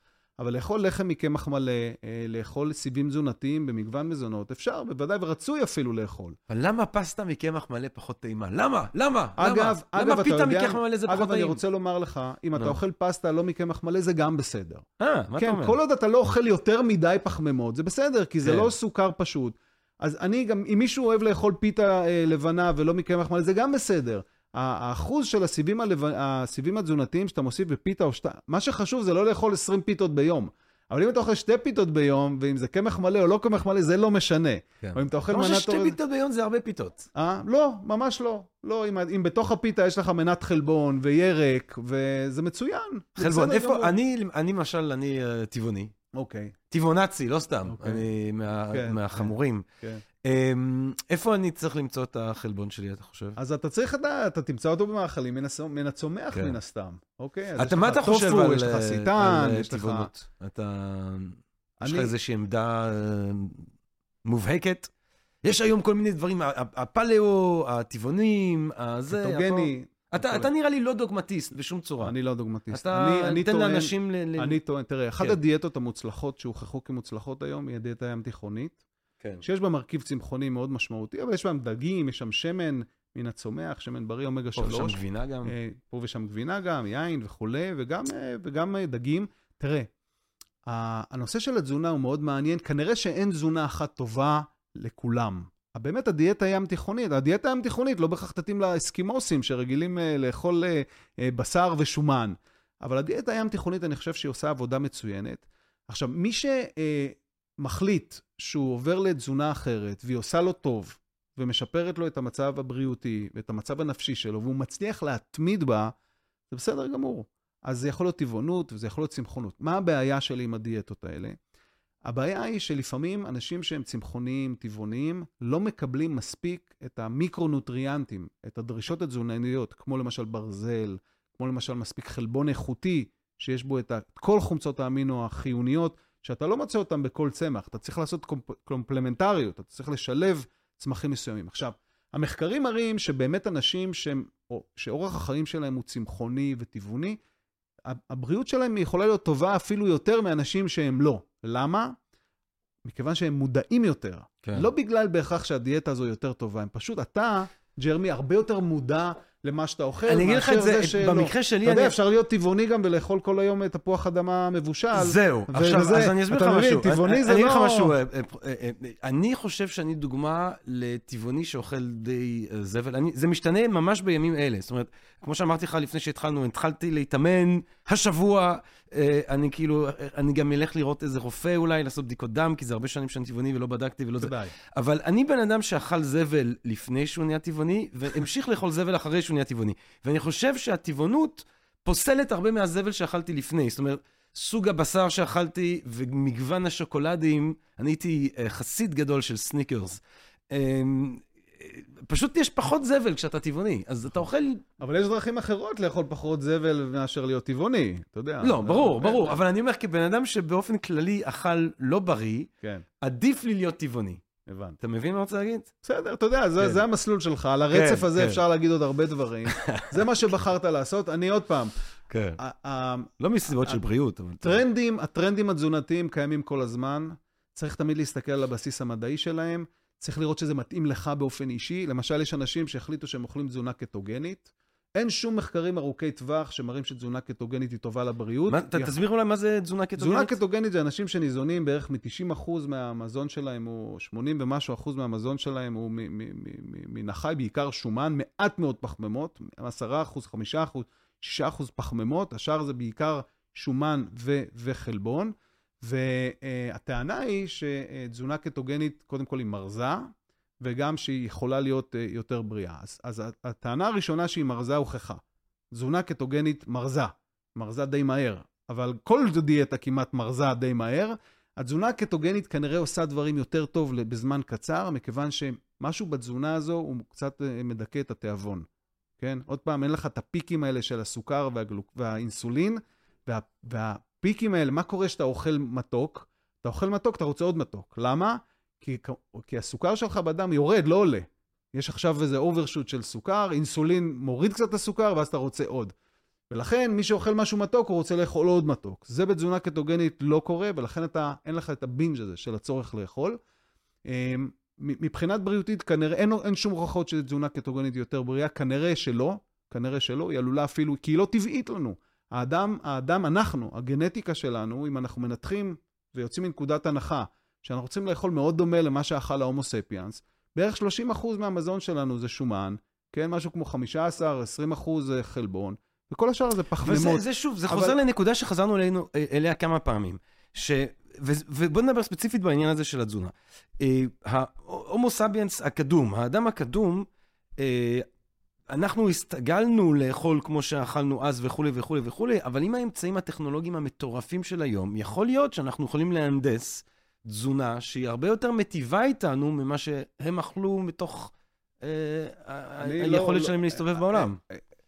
אבל לאכול לחם מקמח מלא, אה, לאכול סיבים תזונתיים במגוון מזונות, אפשר, בוודאי, ורצוי אפילו לאכול. אבל למה פסטה מקמח מלא פחות טעימה? למה? למה? אגב, למה? אגב, למה אתה פיתה מקמח מלא זה פחות אגב, אני טעים? רוצה לומר לך, אם אתה נו. אוכל פסטה לא מקמח מלא, זה גם בסדר. אה, מה אתה כן, אומר? כל עוד אתה לא אוכל יותר מדי פחמימות, זה בסדר, כי זה כן. לא סוכר פשוט. אז אני גם, אם מישהו אוהב לאכול פיתה אה, לבנה ולא מקמח מלא, זה גם בסדר. האחוז של הסיבים, הלב... הסיבים התזונתיים שאתה מוסיף בפיתה או שתיים, מה שחשוב זה לא לאכול 20 פיתות ביום. אבל אם אתה אוכל שתי פיתות ביום, ואם זה קמח מלא או לא קמח מלא, זה לא משנה. כן. או אם אתה אוכל מנת... ששתי אורז- פיתות ביום זה הרבה פיתות. אה? לא, ממש לא. לא, אם, אם בתוך הפיתה יש לך מנת חלבון וירק, וזה מצוין. חלבון, איפה, גמור. אני, אני למשל, אני אה, טבעוני. אוקיי, טבעונצי, לא סתם. אוקיי. אני מה- כן, מהחמורים. כן. אמ, איפה אני צריך למצוא את החלבון שלי, אתה חושב? אז אתה צריך לדעת, אתה תמצא אותו במאכלים מן, הצומח כן. מן הסתם, אוקיי? אתה, מה אתה חושב על יש לך סיטן, על, אה, יש לך... טבעונות? אתה... יש לך אני- איזושהי עמדה אה, מובהקת? יש היום כל מיני דברים, הפלאו, הטבעונים, הזה, קטוגני. אתה. אתה נראה לי לא דוגמטיסט בשום צורה. אני לא דוגמטיסט. אתה אני, אני תן טוען, לאנשים. ל... אני טוען, תראה, אחת כן. הדיאטות המוצלחות שהוכחו כמוצלחות היום היא הדיאטה הים תיכונית, כן. שיש בה מרכיב צמחוני מאוד משמעותי, אבל יש בהם דגים, יש שם שמן מן הצומח, שמן בריא אומגה פה ושם 3. גבינה גם. אה, פה ושם גבינה גם, יין וכולי, וגם, אה, וגם אה, דגים. תראה, הנושא של התזונה הוא מאוד מעניין, כנראה שאין תזונה אחת טובה לכולם. באמת הדיאטה הים תיכונית, הדיאטה הים תיכונית לא בהכרח תתאים לאסקימוסים שרגילים לאכול בשר ושומן. אבל הדיאטה הים תיכונית, אני חושב שהיא עושה עבודה מצוינת. עכשיו, מי שמחליט שהוא עובר לתזונה אחרת והיא עושה לו טוב, ומשפרת לו את המצב הבריאותי ואת המצב הנפשי שלו, והוא מצליח להתמיד בה, זה בסדר גמור. אז זה יכול להיות טבעונות וזה יכול להיות צמחונות. מה הבעיה שלי עם הדיאטות האלה? הבעיה היא שלפעמים אנשים שהם צמחוניים, טבעוניים, לא מקבלים מספיק את המיקרונוטריאנטים, את הדרישות התזונניות, כמו למשל ברזל, כמו למשל מספיק חלבון איכותי, שיש בו את כל חומצות האמינו החיוניות, שאתה לא מוצא אותן בכל צמח. אתה צריך לעשות קומפ- קומפלמנטריות, אתה צריך לשלב צמחים מסוימים. עכשיו, המחקרים מראים שבאמת אנשים שהם, או, שאורח החיים שלהם הוא צמחוני וטבעוני, הבריאות שלהם יכולה להיות טובה אפילו יותר מאנשים שהם לא. למה? מכיוון שהם מודעים יותר. כן. לא בגלל בהכרח שהדיאטה הזו יותר טובה, הם פשוט, אתה, ג'רמי, הרבה יותר מודע למה שאתה אוכל, אני אגיד לך את מאשר זה, שלא. במקרה שלי, אתה יודע, אני- אפשר להיות טבעוני גם ולאכול כל היום תפוח אדמה מבושל. זהו, עכשיו, וזה- אז אני אסביר לך אתה מבין, משהו. טבעוני אני- זה אני אגיד לך לא- משהו, אה, אה, אה, אני חושב שאני דוגמה לטבעוני שאוכל די זבל. אני- זה משתנה ממש בימים אלה. זאת אומרת, כמו שאמרתי לך לפני שהתחלנו, התחלתי להתאמן השבוע, אני כאילו, אה, אני גם אלך לראות איזה רופא אולי, לעשות בדיקות דם, כי זה הרבה שנים שאני טבעוני ולא בדקתי ולא זה. אבל אני בן אדם שאכל זבל לפני שהוא נהיה טבעוני, והמשיך לאכול זבל אחרי שהוא נהיה טבעוני. ואני חושב שהטבעונות פוסלת הרבה מהזבל שאכלתי לפני. זאת אומרת, סוג הבשר שאכלתי ומגוון השוקולדים, אני הייתי אה, חסיד גדול של סניקרס. פשוט יש פחות זבל כשאתה טבעוני, אז אתה אוכל... אבל יש דרכים אחרות לאכול פחות זבל מאשר להיות טבעוני, אתה יודע. לא, ברור, כן, ברור, אבל אני אומר, כבן אדם שבאופן כללי אכל לא בריא, כן, עדיף לי להיות טבעוני. הבנתי. אתה מבין מה אני רוצה להגיד? בסדר, אתה יודע, זה, כן. זה המסלול שלך. על הרצף כן, הזה כן. אפשר להגיד עוד הרבה דברים. זה מה שבחרת לעשות. אני עוד פעם, כן. לא מסיבות של בריאות, אבל... הטרנדים, הטרנדים התזונתיים קיימים כל הזמן. צריך תמיד להסתכל על הבסיס המדעי שלהם. צריך לראות שזה מתאים לך באופן אישי. למשל, יש אנשים שהחליטו שהם אוכלים תזונה קטוגנית. אין שום מחקרים ארוכי טווח שמראים שתזונה קטוגנית היא טובה לבריאות. מה, ת, היא- תסביר אולי מה זה תזונה קטוגנית? תזונה קטוגנית זה אנשים שניזונים בערך מ-90% מהמזון שלהם, או 80 ומשהו אחוז מהמזון שלהם הוא מן החי, בעיקר שומן, מעט מאוד פחמימות, 10 אחוז, 5 אחוז, 6 אחוז פחמימות, השאר זה בעיקר שומן ו- וחלבון. והטענה היא שתזונה קטוגנית, קודם כל היא מרזה, וגם שהיא יכולה להיות אה, יותר בריאה. אז, אז הטענה הראשונה שהיא מרזה הוכחה. תזונה קטוגנית מרזה, מרזה די מהר, אבל כל דיאטה כמעט מרזה די מהר. התזונה הקטוגנית כנראה עושה דברים יותר טוב בזמן קצר, מכיוון שמשהו בתזונה הזו הוא קצת אה, מדכא את התיאבון. כן? עוד פעם, אין לך את הפיקים האלה של הסוכר והגלוק... והאינסולין, וה... והפיקים האלה, מה קורה כשאתה אוכל מתוק? אתה אוכל מתוק, אתה רוצה עוד מתוק. למה? כי, כי הסוכר שלך בדם יורד, לא עולה. יש עכשיו איזה overshoot של סוכר, אינסולין מוריד קצת את הסוכר, ואז אתה רוצה עוד. ולכן, מי שאוכל משהו מתוק, הוא רוצה לאכול עוד מתוק. זה בתזונה קטוגנית לא קורה, ולכן אתה, אין לך את ה binge הזה של הצורך לאכול. אמ, מבחינת בריאותית, כנראה, אין, אין שום הוכחות שתזונה קטוגנית יותר בריאה, כנראה שלא, כנראה שלא, היא עלולה אפילו, כי היא לא טבעית לנו. האדם, האדם, אנחנו, הגנטיקה שלנו, אם אנחנו מנתחים ויוצאים מנקודת הנחה, שאנחנו רוצים לאכול מאוד דומה למה שאכל ההומו ספיאנס, בערך 30% מהמזון שלנו זה שומן, כן, משהו כמו 15-20% זה חלבון, וכל השאר זה פחמימות. וזה זה שוב, זה אבל- חוזר לנקודה שחזרנו אלינו, אליה כמה פעמים. ש... ו... ובוא נדבר ספציפית בעניין הזה של התזונה. אה, ההומו סביאנס הקדום, האדם הקדום, אה, אנחנו הסתגלנו לאכול כמו שאכלנו אז וכולי וכולי וכולי, אבל עם האמצעים הטכנולוגיים המטורפים של היום, יכול להיות שאנחנו יכולים להנדס תזונה שהיא הרבה יותר מטיבה איתנו ממה שהם אכלו מתוך אה, לא- היכולת לא- שלהם להסתובב בעולם.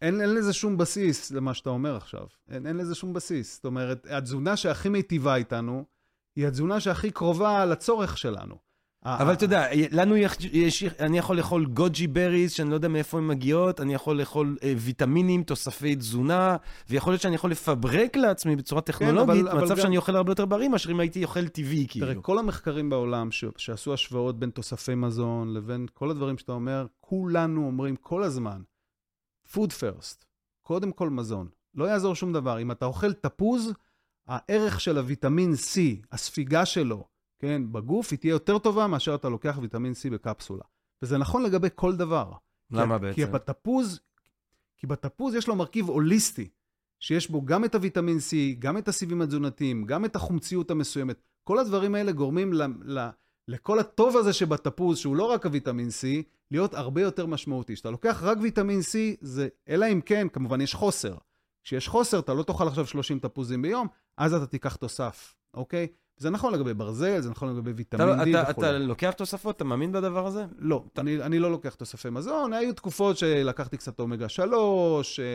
אין, אין לזה שום בסיס למה שאתה אומר עכשיו. אין, אין לזה שום בסיס. זאת אומרת, התזונה שהכי מיטיבה איתנו, היא התזונה שהכי קרובה לצורך שלנו. אבל אתה יודע, לנו יש, אני יכול לאכול גוג'י בריז, שאני לא יודע מאיפה הן מגיעות, אני יכול לאכול אה, ויטמינים, תוספי תזונה, ויכול להיות שאני יכול לפברק לעצמי בצורה טכנולוגית, אבל- אבל מצב שאני אוכל הרבה יותר בריא מאשר אם הייתי אוכל טבעי, כאילו. תראה, כל המחקרים בעולם. שעשו השוואות בין תוספי מזון לבין כל הדברים שאתה אומר, כולנו אומרים כל הזמן, food first, קודם כל מזון. לא יעזור שום דבר. אם אתה אוכל תפוז, הערך של הוויטמין C, הספיגה שלו, כן, בגוף, היא תהיה יותר טובה מאשר אתה לוקח ויטמין C בקפסולה. וזה נכון לגבי כל דבר. למה כי, בעצם? כי בתפוז, כי בתפוז יש לו מרכיב הוליסטי, שיש בו גם את הוויטמין C, גם את הסיבים התזונתיים, גם את החומציות המסוימת. כל הדברים האלה גורמים ל, ל, לכל הטוב הזה שבתפוז, שהוא לא רק הוויטמין C, להיות הרבה יותר משמעותי. כשאתה לוקח רק ויטמין C, זה, אלא אם כן, כמובן יש חוסר. כשיש חוסר, אתה לא תאכל עכשיו 30 תפוזים ביום, אז אתה תיקח תוסף, אוקיי? זה נכון לגבי ברזל, זה נכון לגבי אתה, ויטמין D אתה, וכו'. אתה לוקח תוספות? אתה מאמין בדבר הזה? לא, אני, אני לא לוקח תוספי מזון, היו תקופות שלקחתי קצת אומגה 3, אה,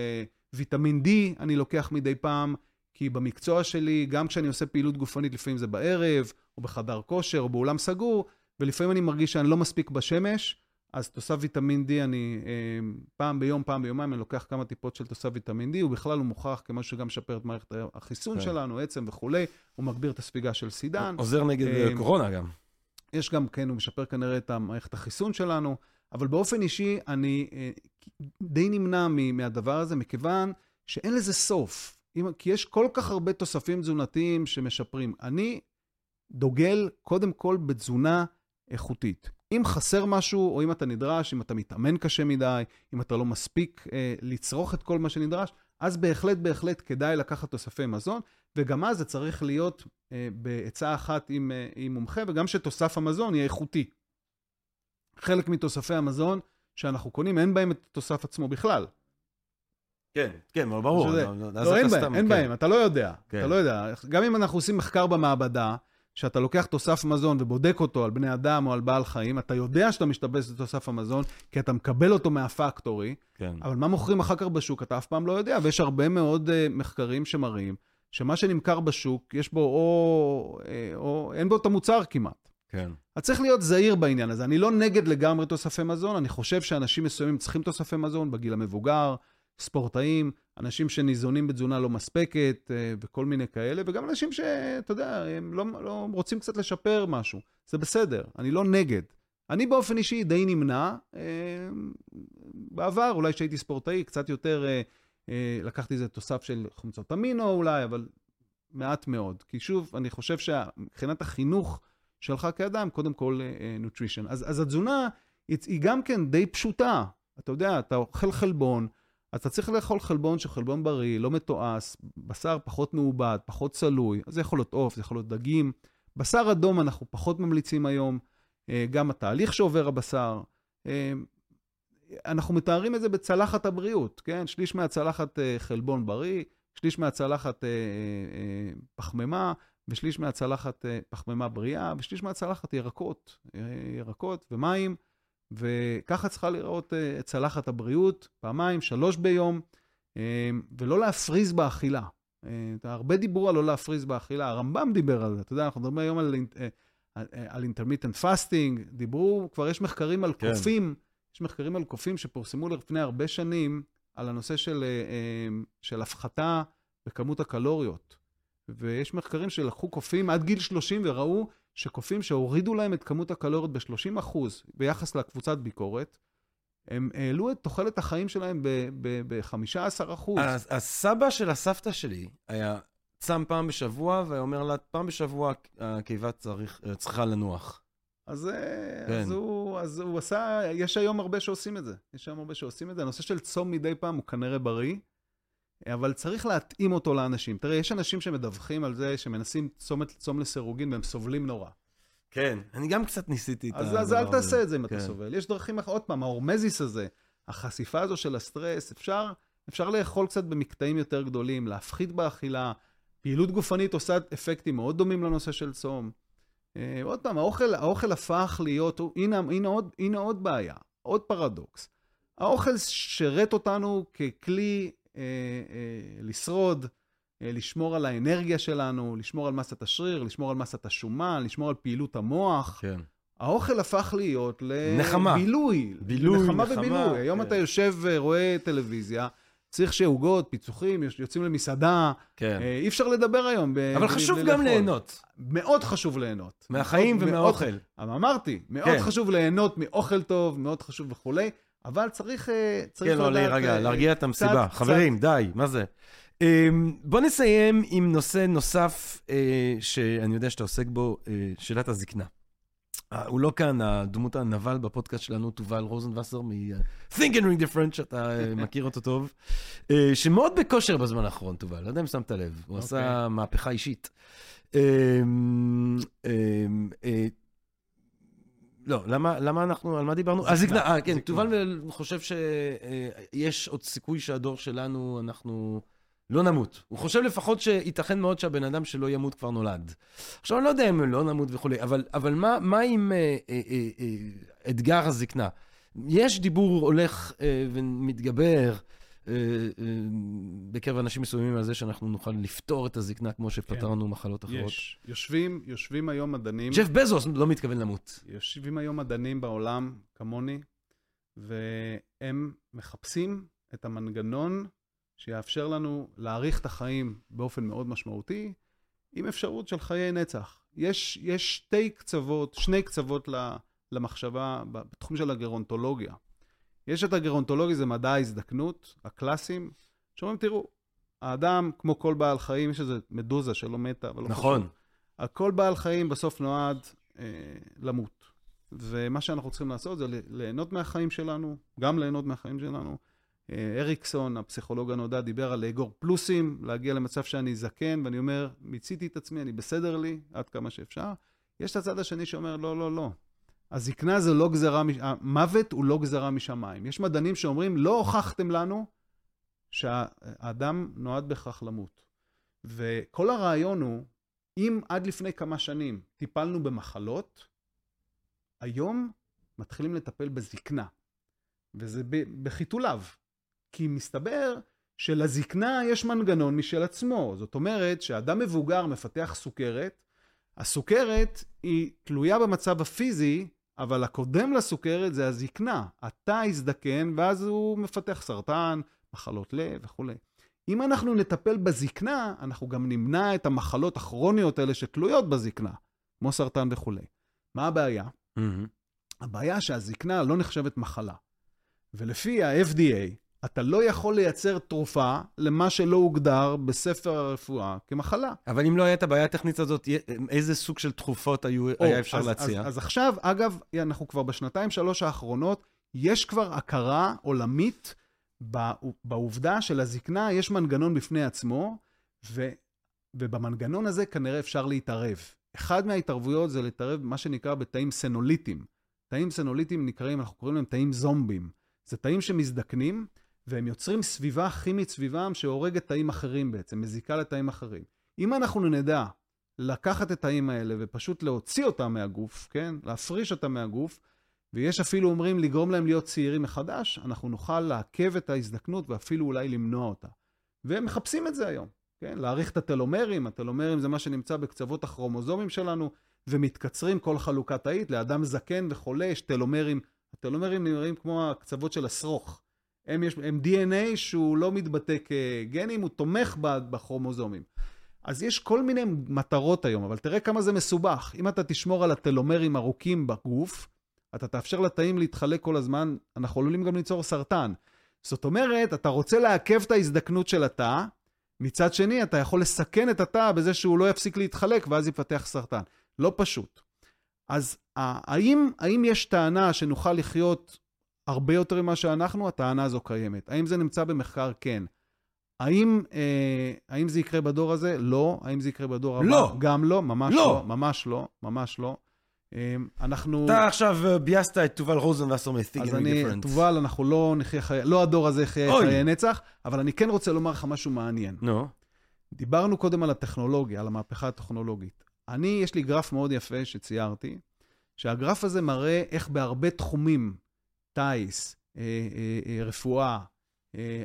ויטמין D אני לוקח מדי פעם, כי במקצוע שלי, גם כשאני עושה פעילות גופנית, לפעמים זה בערב, או בחדר כושר, או באולם סגור, ולפעמים אני מרגיש שאני לא מספיק בשמש, אז תוסף ויטמין D, אני אה, פעם ביום, פעם ביומיים, אני לוקח כמה טיפות של תוסף ויטמין D, הוא בכלל הוא מוכח כמשהו שגם משפר את מערכת החיסון כן. שלנו, עצם וכולי, הוא מגביר את הספיגה של סידן. עוזר נגד אה, אה, קורונה גם. יש גם, כן, הוא משפר כנראה את מערכת החיסון שלנו, אבל באופן אישי, אני די נמנע מהדבר הזה, מכיוון שאין לזה סוף. כי יש כל כך הרבה תוספים תזונתיים שמשפרים. אני דוגל קודם כל בתזונה איכותית. אם חסר משהו, או אם אתה נדרש, אם אתה מתאמן קשה מדי, אם אתה לא מספיק אה, לצרוך את כל מה שנדרש, אז בהחלט, בהחלט כדאי לקחת תוספי מזון, וגם אז זה צריך להיות אה, בעצה אחת עם, אה, עם מומחה, וגם שתוסף המזון יהיה איכותי. חלק מתוספי המזון שאנחנו קונים, אין בהם את התוסף עצמו בכלל. כן, כן, ברור. שזה- לא, לא, לא, אין בהם, סתם- אין כן. בהם, אתה לא יודע. כן. אתה לא יודע. גם אם אנחנו עושים מחקר במעבדה, שאתה לוקח תוסף מזון ובודק אותו על בני אדם או על בעל חיים, אתה יודע שאתה משתבש בתוסף המזון, כי אתה מקבל אותו מהפקטורי, כן. אבל מה מוכרים אחר כך בשוק, אתה אף פעם לא יודע, ויש הרבה מאוד uh, מחקרים שמראים שמה שנמכר בשוק, יש בו או, אה, או... אין בו את המוצר כמעט. כן. אז צריך להיות זהיר בעניין הזה. אני לא נגד לגמרי תוספי מזון, אני חושב שאנשים מסוימים צריכים תוספי מזון בגיל המבוגר, ספורטאים, אנשים שניזונים בתזונה לא מספקת אה, וכל מיני כאלה, וגם אנשים שאתה יודע, הם לא, לא רוצים קצת לשפר משהו. זה בסדר, אני לא נגד. אני באופן אישי די נמנע. אה, בעבר, אולי כשהייתי ספורטאי, קצת יותר אה, לקחתי איזה תוסף של חומצות אמינו אולי, אבל מעט מאוד. כי שוב, אני חושב שמבחינת החינוך שלך כאדם, קודם כל נוטרישן. אז, אז התזונה היא גם כן די פשוטה. אתה יודע, אתה אוכל חלבון, אתה צריך לאכול חלבון שהוא חלבון בריא, לא מתועש, בשר פחות מעובד, פחות צלוי, זה יכול להיות עוף, זה יכול להיות דגים. בשר אדום אנחנו פחות ממליצים היום, אה, גם התהליך שעובר הבשר. אה, אנחנו מתארים את זה בצלחת הבריאות, כן? שליש מהצלחת אה, חלבון בריא, שליש מהצלחת פחמימה, ושליש מהצלחת פחמימה בריאה, ושליש מהצלחת ירקות, ירקות ומים. וככה צריכה לראות את צלחת הבריאות, פעמיים, שלוש ביום, ולא להפריז באכילה. הרבה דיברו על לא להפריז באכילה, הרמב"ם דיבר על זה, אתה יודע, אנחנו מדברים היום על, על intermittent fasting, דיברו, כבר יש מחקרים על כן. קופים, יש מחקרים על קופים שפורסמו לפני הרבה שנים, על הנושא של, של הפחתה בכמות הקלוריות. ויש מחקרים שלקחו קופים עד גיל 30 וראו שקופים שהורידו להם את כמות הקלוריות ב-30% ביחס לקבוצת ביקורת, הם העלו את תוחלת החיים שלהם ב-15%. אז הסבא של הסבתא שלי היה צם פעם בשבוע, והיה אומר לה, פעם בשבוע הקיבה צריך, צריכה לנוח. אז, כן. אז, הוא, אז הוא עשה, יש היום הרבה שעושים את זה. יש היום הרבה שעושים את זה. הנושא של צום מדי פעם הוא כנראה בריא, אבל צריך להתאים אותו לאנשים. תראה, יש אנשים שמדווחים על זה, שמנסים צום, צום לסירוגין והם סובלים נורא. כן, אני גם קצת ניסיתי את הדבר אז אל הזה. תעשה את זה אם כן. אתה סובל. יש דרכים אחרות. עוד פעם, ההורמזיס הזה, החשיפה הזו של הסטרס, אפשר, אפשר לאכול קצת במקטעים יותר גדולים, להפחית באכילה. פעילות גופנית עושה אפקטים מאוד דומים לנושא של צום. אה, עוד פעם, האוכל, האוכל הפך להיות, הנה, הנה, עוד, הנה עוד בעיה, עוד פרדוקס. האוכל שירת אותנו ככלי לשרוד, אה, לשמור על האנרגיה שלנו, לשמור על מסת השריר, לשמור על מסת השומן, לשמור על פעילות המוח. כן. האוכל הפך להיות. לבילוי. בילוי, נחמה נחמה, ובילוי. היום כן. אתה יושב ורואה טלוויזיה, צריך שעוגות, פיצוחים, יוצ- יוצאים למסעדה. כן. אה, אי אפשר לדבר היום. ב- אבל בלי- חשוב בלי גם לאכול. ליהנות. מאוד חשוב ליהנות. מהחיים מאוד- ומהאוכל. מאוד- אמרתי, מאוד כן. חשוב ליהנות מאוכל טוב, מאוד חשוב וכולי, אבל צריך, אה, צריך כן, לא, לדעת... להירגע, אה, להרגיע את המסיבה. קצת- חברים, די, מה זה? אמ, בוא נסיים עם נושא נוסף אה, שאני יודע שאתה עוסק בו, אה, שאלת הזקנה. הוא לא כאן, הדמות הנבל בפודקאסט שלנו, תובל רוזנבסר מ-Think and Ring Different, שאתה מכיר אותו טוב, שמאוד בכושר בזמן האחרון, תובל, לא יודע אם שמת לב, הוא עשה מהפכה אישית. אה, לא, למה, למה אנחנו, על מה דיברנו? על זקנה, אה, כן. תובל חושב שיש עוד סיכוי שהדור שלנו, אנחנו לא נמות. הוא חושב לפחות שייתכן מאוד שהבן אדם שלא ימות כבר נולד. עכשיו, אני לא יודע אם לא נמות וכולי, אבל, אבל מה, מה עם אה, אה, אה, אה, אתגר הזקנה? יש דיבור הולך אה, ומתגבר אה, אה, בקרב אנשים מסוימים על זה שאנחנו נוכל לפתור את הזקנה כמו שפתרנו מחלות אחרות. יש. יושבים, יושבים היום מדענים, ג'ף בזוס לא מתכוון למות. יושבים היום מדענים בעולם, כמוני, והם מחפשים את המנגנון שיאפשר לנו להאריך את החיים באופן מאוד משמעותי, עם אפשרות של חיי נצח. יש, יש שתי קצוות, שני קצוות למחשבה בתחום של הגרונטולוגיה. יש את הגרונטולוגיה, זה מדע ההזדקנות, הקלאסיים, שאומרים, תראו, האדם, כמו כל בעל חיים, יש איזו מדוזה שלא מתה, אבל לא נכון. חשוב. כל בעל חיים בסוף נועד אה, למות. ומה שאנחנו צריכים לעשות זה ליהנות מהחיים שלנו, גם ליהנות מהחיים שלנו. אה, אריקסון, הפסיכולוג הנודע, דיבר על לאגור פלוסים, להגיע למצב שאני זקן, ואני אומר, מיציתי את עצמי, אני בסדר לי, עד כמה שאפשר. יש את הצד השני שאומר, לא, לא, לא. הזקנה זה לא גזרה, המוות הוא לא גזרה משמיים. יש מדענים שאומרים, לא הוכחתם לנו שהאדם נועד בכך למות. וכל הרעיון הוא, אם עד לפני כמה שנים טיפלנו במחלות, היום מתחילים לטפל בזקנה. וזה בחיתוליו. כי מסתבר שלזקנה יש מנגנון משל עצמו. זאת אומרת, שאדם מבוגר מפתח סוכרת, הסוכרת היא תלויה במצב הפיזי, אבל הקודם לסוכרת זה הזקנה. אתה הזדקן, ואז הוא מפתח סרטן, מחלות לב וכולי. אם אנחנו נטפל בזקנה, אנחנו גם נמנע את המחלות הכרוניות האלה שתלויות בזקנה, כמו סרטן וכולי. מה הבעיה? Mm-hmm. הבעיה שהזקנה לא נחשבת מחלה. ולפי ה-FDA, אתה לא יכול לייצר תרופה למה שלא הוגדר בספר הרפואה כמחלה. אבל אם לא הייתה הבעיה הטכנית הזאת, איזה סוג של תרופות היו, או, היה אפשר אז, להציע? אז, אז עכשיו, אגב, אנחנו כבר בשנתיים, שלוש האחרונות, יש כבר הכרה עולמית בעובדה שלזקנה יש מנגנון בפני עצמו, ו, ובמנגנון הזה כנראה אפשר להתערב. אחד מההתערבויות זה להתערב במה שנקרא בתאים סנוליטיים. תאים סנוליטיים נקראים, אנחנו קוראים להם תאים זומבים. זה תאים שמזדקנים, והם יוצרים סביבה כימית סביבם שהורגת תאים אחרים בעצם, מזיקה לתאים אחרים. אם אנחנו נדע לקחת את התאים האלה ופשוט להוציא אותם מהגוף, כן? להפריש אותם מהגוף, ויש אפילו אומרים לגרום להם להיות צעירים מחדש, אנחנו נוכל לעכב את ההזדקנות ואפילו אולי למנוע אותה. והם מחפשים את זה היום, כן? להאריך את הטלומרים, הטלומרים זה מה שנמצא בקצוות הכרומוזומים שלנו, ומתקצרים כל חלוקה תאית, לאדם זקן וחולה יש טלומרים, הטלומרים נראים כמו הקצוות של השרוך. הם, יש, הם DNA שהוא לא מתבטא כגנים, הוא תומך בכרומוזומים. אז יש כל מיני מטרות היום, אבל תראה כמה זה מסובך. אם אתה תשמור על הטלומרים ארוכים בגוף, אתה תאפשר לתאים להתחלק כל הזמן, אנחנו עלולים גם ליצור סרטן. זאת אומרת, אתה רוצה לעכב את ההזדקנות של התא, מצד שני, אתה יכול לסכן את התא בזה שהוא לא יפסיק להתחלק ואז יפתח סרטן. לא פשוט. אז האם, האם יש טענה שנוכל לחיות הרבה יותר ממה שאנחנו, הטענה הזו קיימת. האם זה נמצא במחקר? כן. האם, אה, האם זה יקרה בדור הזה? לא. האם זה יקרה בדור הבא? לא. גם לא, ממש לא. לא. ממש לא, ממש לא. אה, אנחנו... אתה עכשיו אה, ביאסת את תובל רוזנבסר מ-Thinking אז אני, תובל, אנחנו לא נחיה חיי... לא הדור הזה יחיה חיי נצח, אבל אני כן רוצה לומר לך משהו מעניין. נו. No. דיברנו קודם על הטכנולוגיה, על המהפכה הטכנולוגית. אני, יש לי גרף מאוד יפה שציירתי, שהגרף הזה מראה איך בהרבה תחומים טיס, אה, אה, אה, רפואה.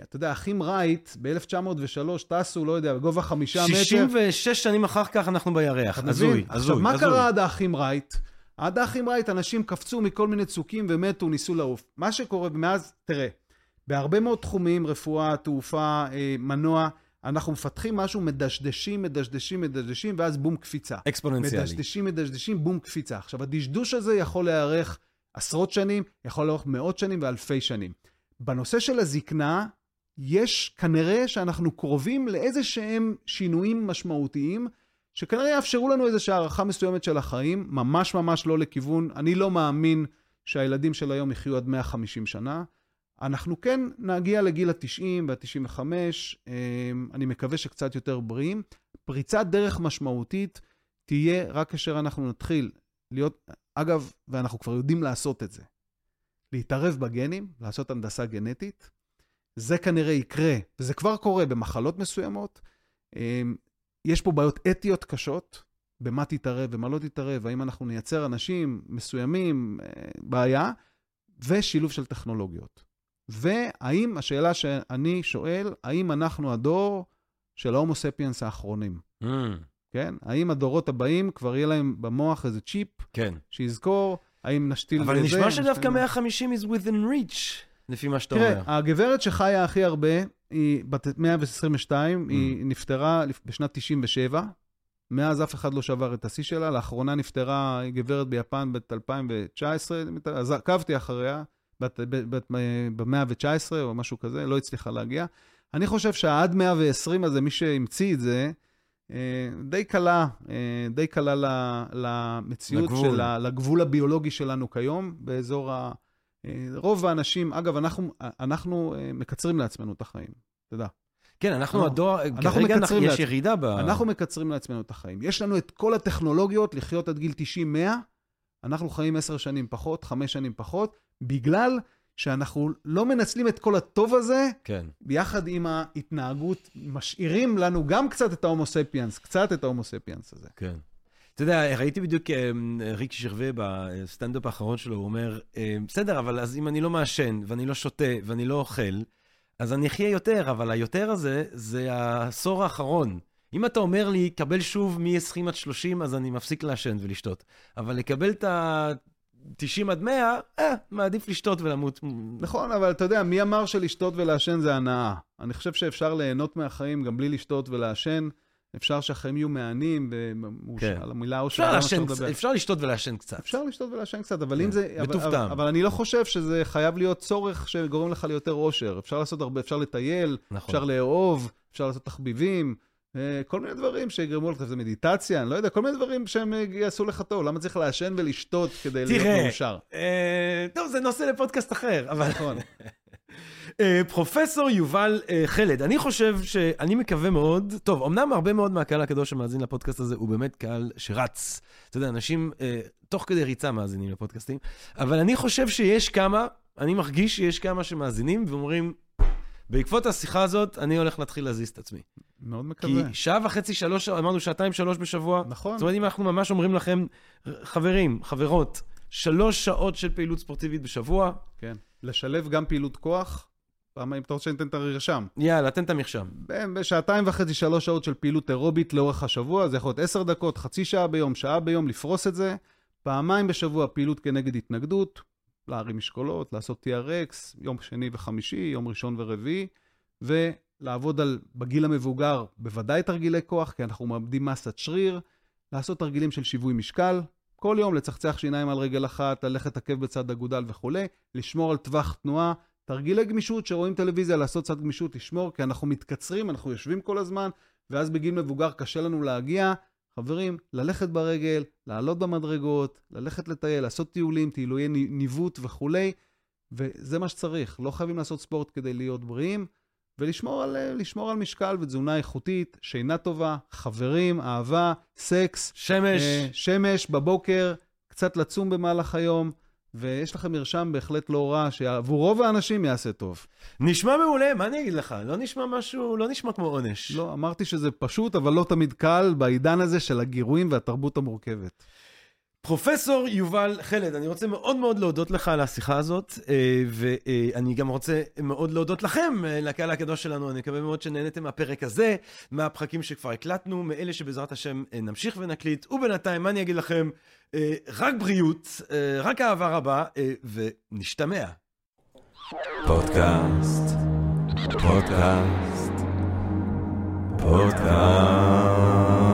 אתה יודע, אחים רייט ב-1903 טסו, לא יודע, בגובה חמישה מטר. 66 שנים אחר כך אנחנו בירח, הזוי, הזוי. עכשיו, מה קרה עד האחים רייט? עד האחים רייט אנשים קפצו מכל מיני צוקים ומתו, ניסו לעוף. מה שקורה מאז, תראה, בהרבה מאוד תחומים, רפואה, תעופה, מנוע, אנחנו מפתחים משהו, מדשדשים, מדשדשים, מדשדשים, ואז בום קפיצה. אקספוננציאלי. מדשדשים, מדשדשים, בום קפיצה. עכשיו, הדשדוש הזה יכול להיערך עשרות שנים, יכול לאורך מאות שנים ואלפי שנים. בנושא של הזקנה, יש כנראה שאנחנו קרובים לאיזה שהם שינויים משמעותיים, שכנראה יאפשרו לנו איזושהי הערכה מסוימת של החיים, ממש ממש לא לכיוון, אני לא מאמין שהילדים של היום יחיו עד 150 שנה. אנחנו כן נגיע לגיל ה-90 וה-95, אמ, אני מקווה שקצת יותר בריאים. פריצת דרך משמעותית תהיה רק כאשר אנחנו נתחיל להיות, אגב, ואנחנו כבר יודעים לעשות את זה, להתערב בגנים, לעשות הנדסה גנטית. זה כנראה יקרה, וזה כבר קורה במחלות מסוימות. אמ, יש פה בעיות אתיות קשות, במה תתערב ומה לא תתערב, האם אנחנו נייצר אנשים מסוימים, אה, בעיה, ושילוב של טכנולוגיות. והאם, השאלה שאני שואל, האם אנחנו הדור של ההומו ספיאנס האחרונים? Mm. כן? האם הדורות הבאים כבר יהיה להם במוח איזה צ'יפ? כן. שיזכור, האם נשתיל אבל לזה? אבל נשמע שדווקא 150 is within reach, לפי מה שאתה אומר. תראה, הגברת שחיה הכי הרבה, היא בת 122, mm. היא נפטרה בשנת 97, מאז אף אחד לא שבר את השיא שלה. לאחרונה נפטרה גברת ביפן בת 2019, אז עקבתי אחריה, ב-119 או משהו כזה, לא הצליחה להגיע. אני חושב שהעד 120 הזה, מי שהמציא את זה, אה, די קלה, אה, די קלה למציאות לגבול. של, ה- לגבול הביולוגי שלנו כיום, באזור ה... אה, רוב האנשים, אגב, אנחנו, אנחנו אה, מקצרים לעצמנו את החיים, אתה יודע. כן, אנחנו לא. הדור, אנחנו כרגע אנחנו- יש לעצמנו. ירידה ב... אנחנו מקצרים לעצמנו את החיים. יש לנו את כל הטכנולוגיות לחיות עד גיל 90-100, אנחנו חיים 10 שנים פחות, 5 שנים פחות, בגלל שאנחנו לא מנצלים את כל הטוב הזה, כן. ביחד עם ההתנהגות, משאירים לנו גם קצת את ההומו ספיאנס, קצת את ההומו ספיאנס הזה. כן. אתה יודע, ראיתי בדיוק אה, ריקי ג'רוויס בסטנדאפ האחרון שלו, הוא אומר, אה, בסדר, אבל אז אם אני לא מעשן, ואני לא שותה, ואני לא אוכל, אז אני אחיה יותר, אבל היותר הזה, זה העשור האחרון. אם אתה אומר לי, קבל שוב מ-20 עד 30, אז אני מפסיק לעשן ולשתות. אבל לקבל את ה-90 עד 100, אה, מעדיף לשתות ולמות. נכון, אבל אתה יודע, מי אמר שלשתות ולעשן זה הנאה? אני חושב שאפשר ליהנות מהחיים גם בלי לשתות ולעשן. אפשר שהחיים יהיו מהנים, כן. על המילה אושר. אפשר, לשתות ולעשן קצת. אפשר לשתות ולעשן קצת, אבל כן, אם זה... אבל- בטוב אבל- טעם. אבל אני לא חושב שזה חייב להיות צורך שגורם לך ליותר אושר. אפשר לעשות הרבה, אפשר לטייל, נכון. אפשר לאהוב, אפשר לעשות תחביבים, כל מיני דברים שיגרמו לך, זה מדיטציה, אני לא יודע, כל מיני דברים שהם אה, יעשו לך טוב. למה צריך לעשן ולשתות כדי להיות תראה, מאושר? אה, טוב, זה נושא לפודקאסט אחר, אבל... נכון. אה, פרופסור יובל אה, חלד, אני חושב שאני מקווה מאוד, טוב, אמנם הרבה מאוד מהקהל הקדוש שמאזין לפודקאסט הזה הוא באמת קהל שרץ. אתה יודע, אנשים אה, תוך כדי ריצה מאזינים לפודקאסטים, אבל אני חושב שיש כמה, אני מרגיש שיש כמה שמאזינים ואומרים, בעקבות השיחה הזאת, אני הולך להתחיל להזיז את עצמי. מאוד כי מקווה. שעה וחצי, שלוש, אמרנו שעתיים, שלוש בשבוע. נכון. זאת אומרת, אם אנחנו ממש אומרים לכם, חברים, חברות, שלוש שעות של פעילות ספורטיבית בשבוע, כן. לשלב גם פעילות כוח, פעם אם אתה רוצה שניתן את הרשם. יאללה, תן את המרשם. בשעתיים וחצי, שלוש שעות של פעילות אירובית לאורך השבוע, זה יכול להיות עשר דקות, חצי שעה ביום, שעה ביום, לפרוס את זה. פעמיים בשבוע פעילות כנגד התנגדות, להרים משקולות, לעשות TRX, יום שני וחמישי, יום ראשון ורביעי, ולעבוד על, בגיל המבוגר, בוודאי תרגילי כוח, כי אנחנו מאבדים מסת שריר, לעשות תרגילים של שיווי משקל, כל יום לצחצח שיניים על רגל אחת, ללכת עקב בצד אגודל וכולי, לשמור על טווח תנועה, תרגילי גמישות שרואים טלוויזיה, לעשות קצת גמישות, לשמור, כי אנחנו מתקצרים, אנחנו יושבים כל הזמן, ואז בגיל מבוגר קשה לנו להגיע. חברים, ללכת ברגל, לעלות במדרגות, ללכת לטייל, לעשות טיולים, טיולויי ני- ניווט וכולי, וזה מה שצריך. לא חייבים לעשות ספורט כדי להיות בריאים, ולשמור על, אה, לשמור על משקל ותזונה איכותית, שינה טובה, חברים, אהבה, סקס, שמש. אה, שמש בבוקר, קצת לצום במהלך היום, ויש לכם מרשם בהחלט לא רע, שעבור רוב האנשים יעשה טוב. נשמע מעולה, מה אני אגיד לך? לא נשמע משהו, לא נשמע כמו עונש. לא, אמרתי שזה פשוט, אבל לא תמיד קל בעידן הזה של הגירויים והתרבות המורכבת. פרופסור יובל חלד, אני רוצה מאוד מאוד להודות לך על השיחה הזאת, אה, ואני גם רוצה מאוד להודות לכם, אה, לקהל הקדוש שלנו, אני מקווה מאוד שנהנתם מהפרק הזה, מהפרקים שכבר הקלטנו, מאלה שבעזרת השם אה, נמשיך ונקליט, ובינתיים, מה אני אגיד לכם? רק בריאות, רק אהבה רבה, ונשתמע. פודקאסט, פודקאסט, פודקאסט.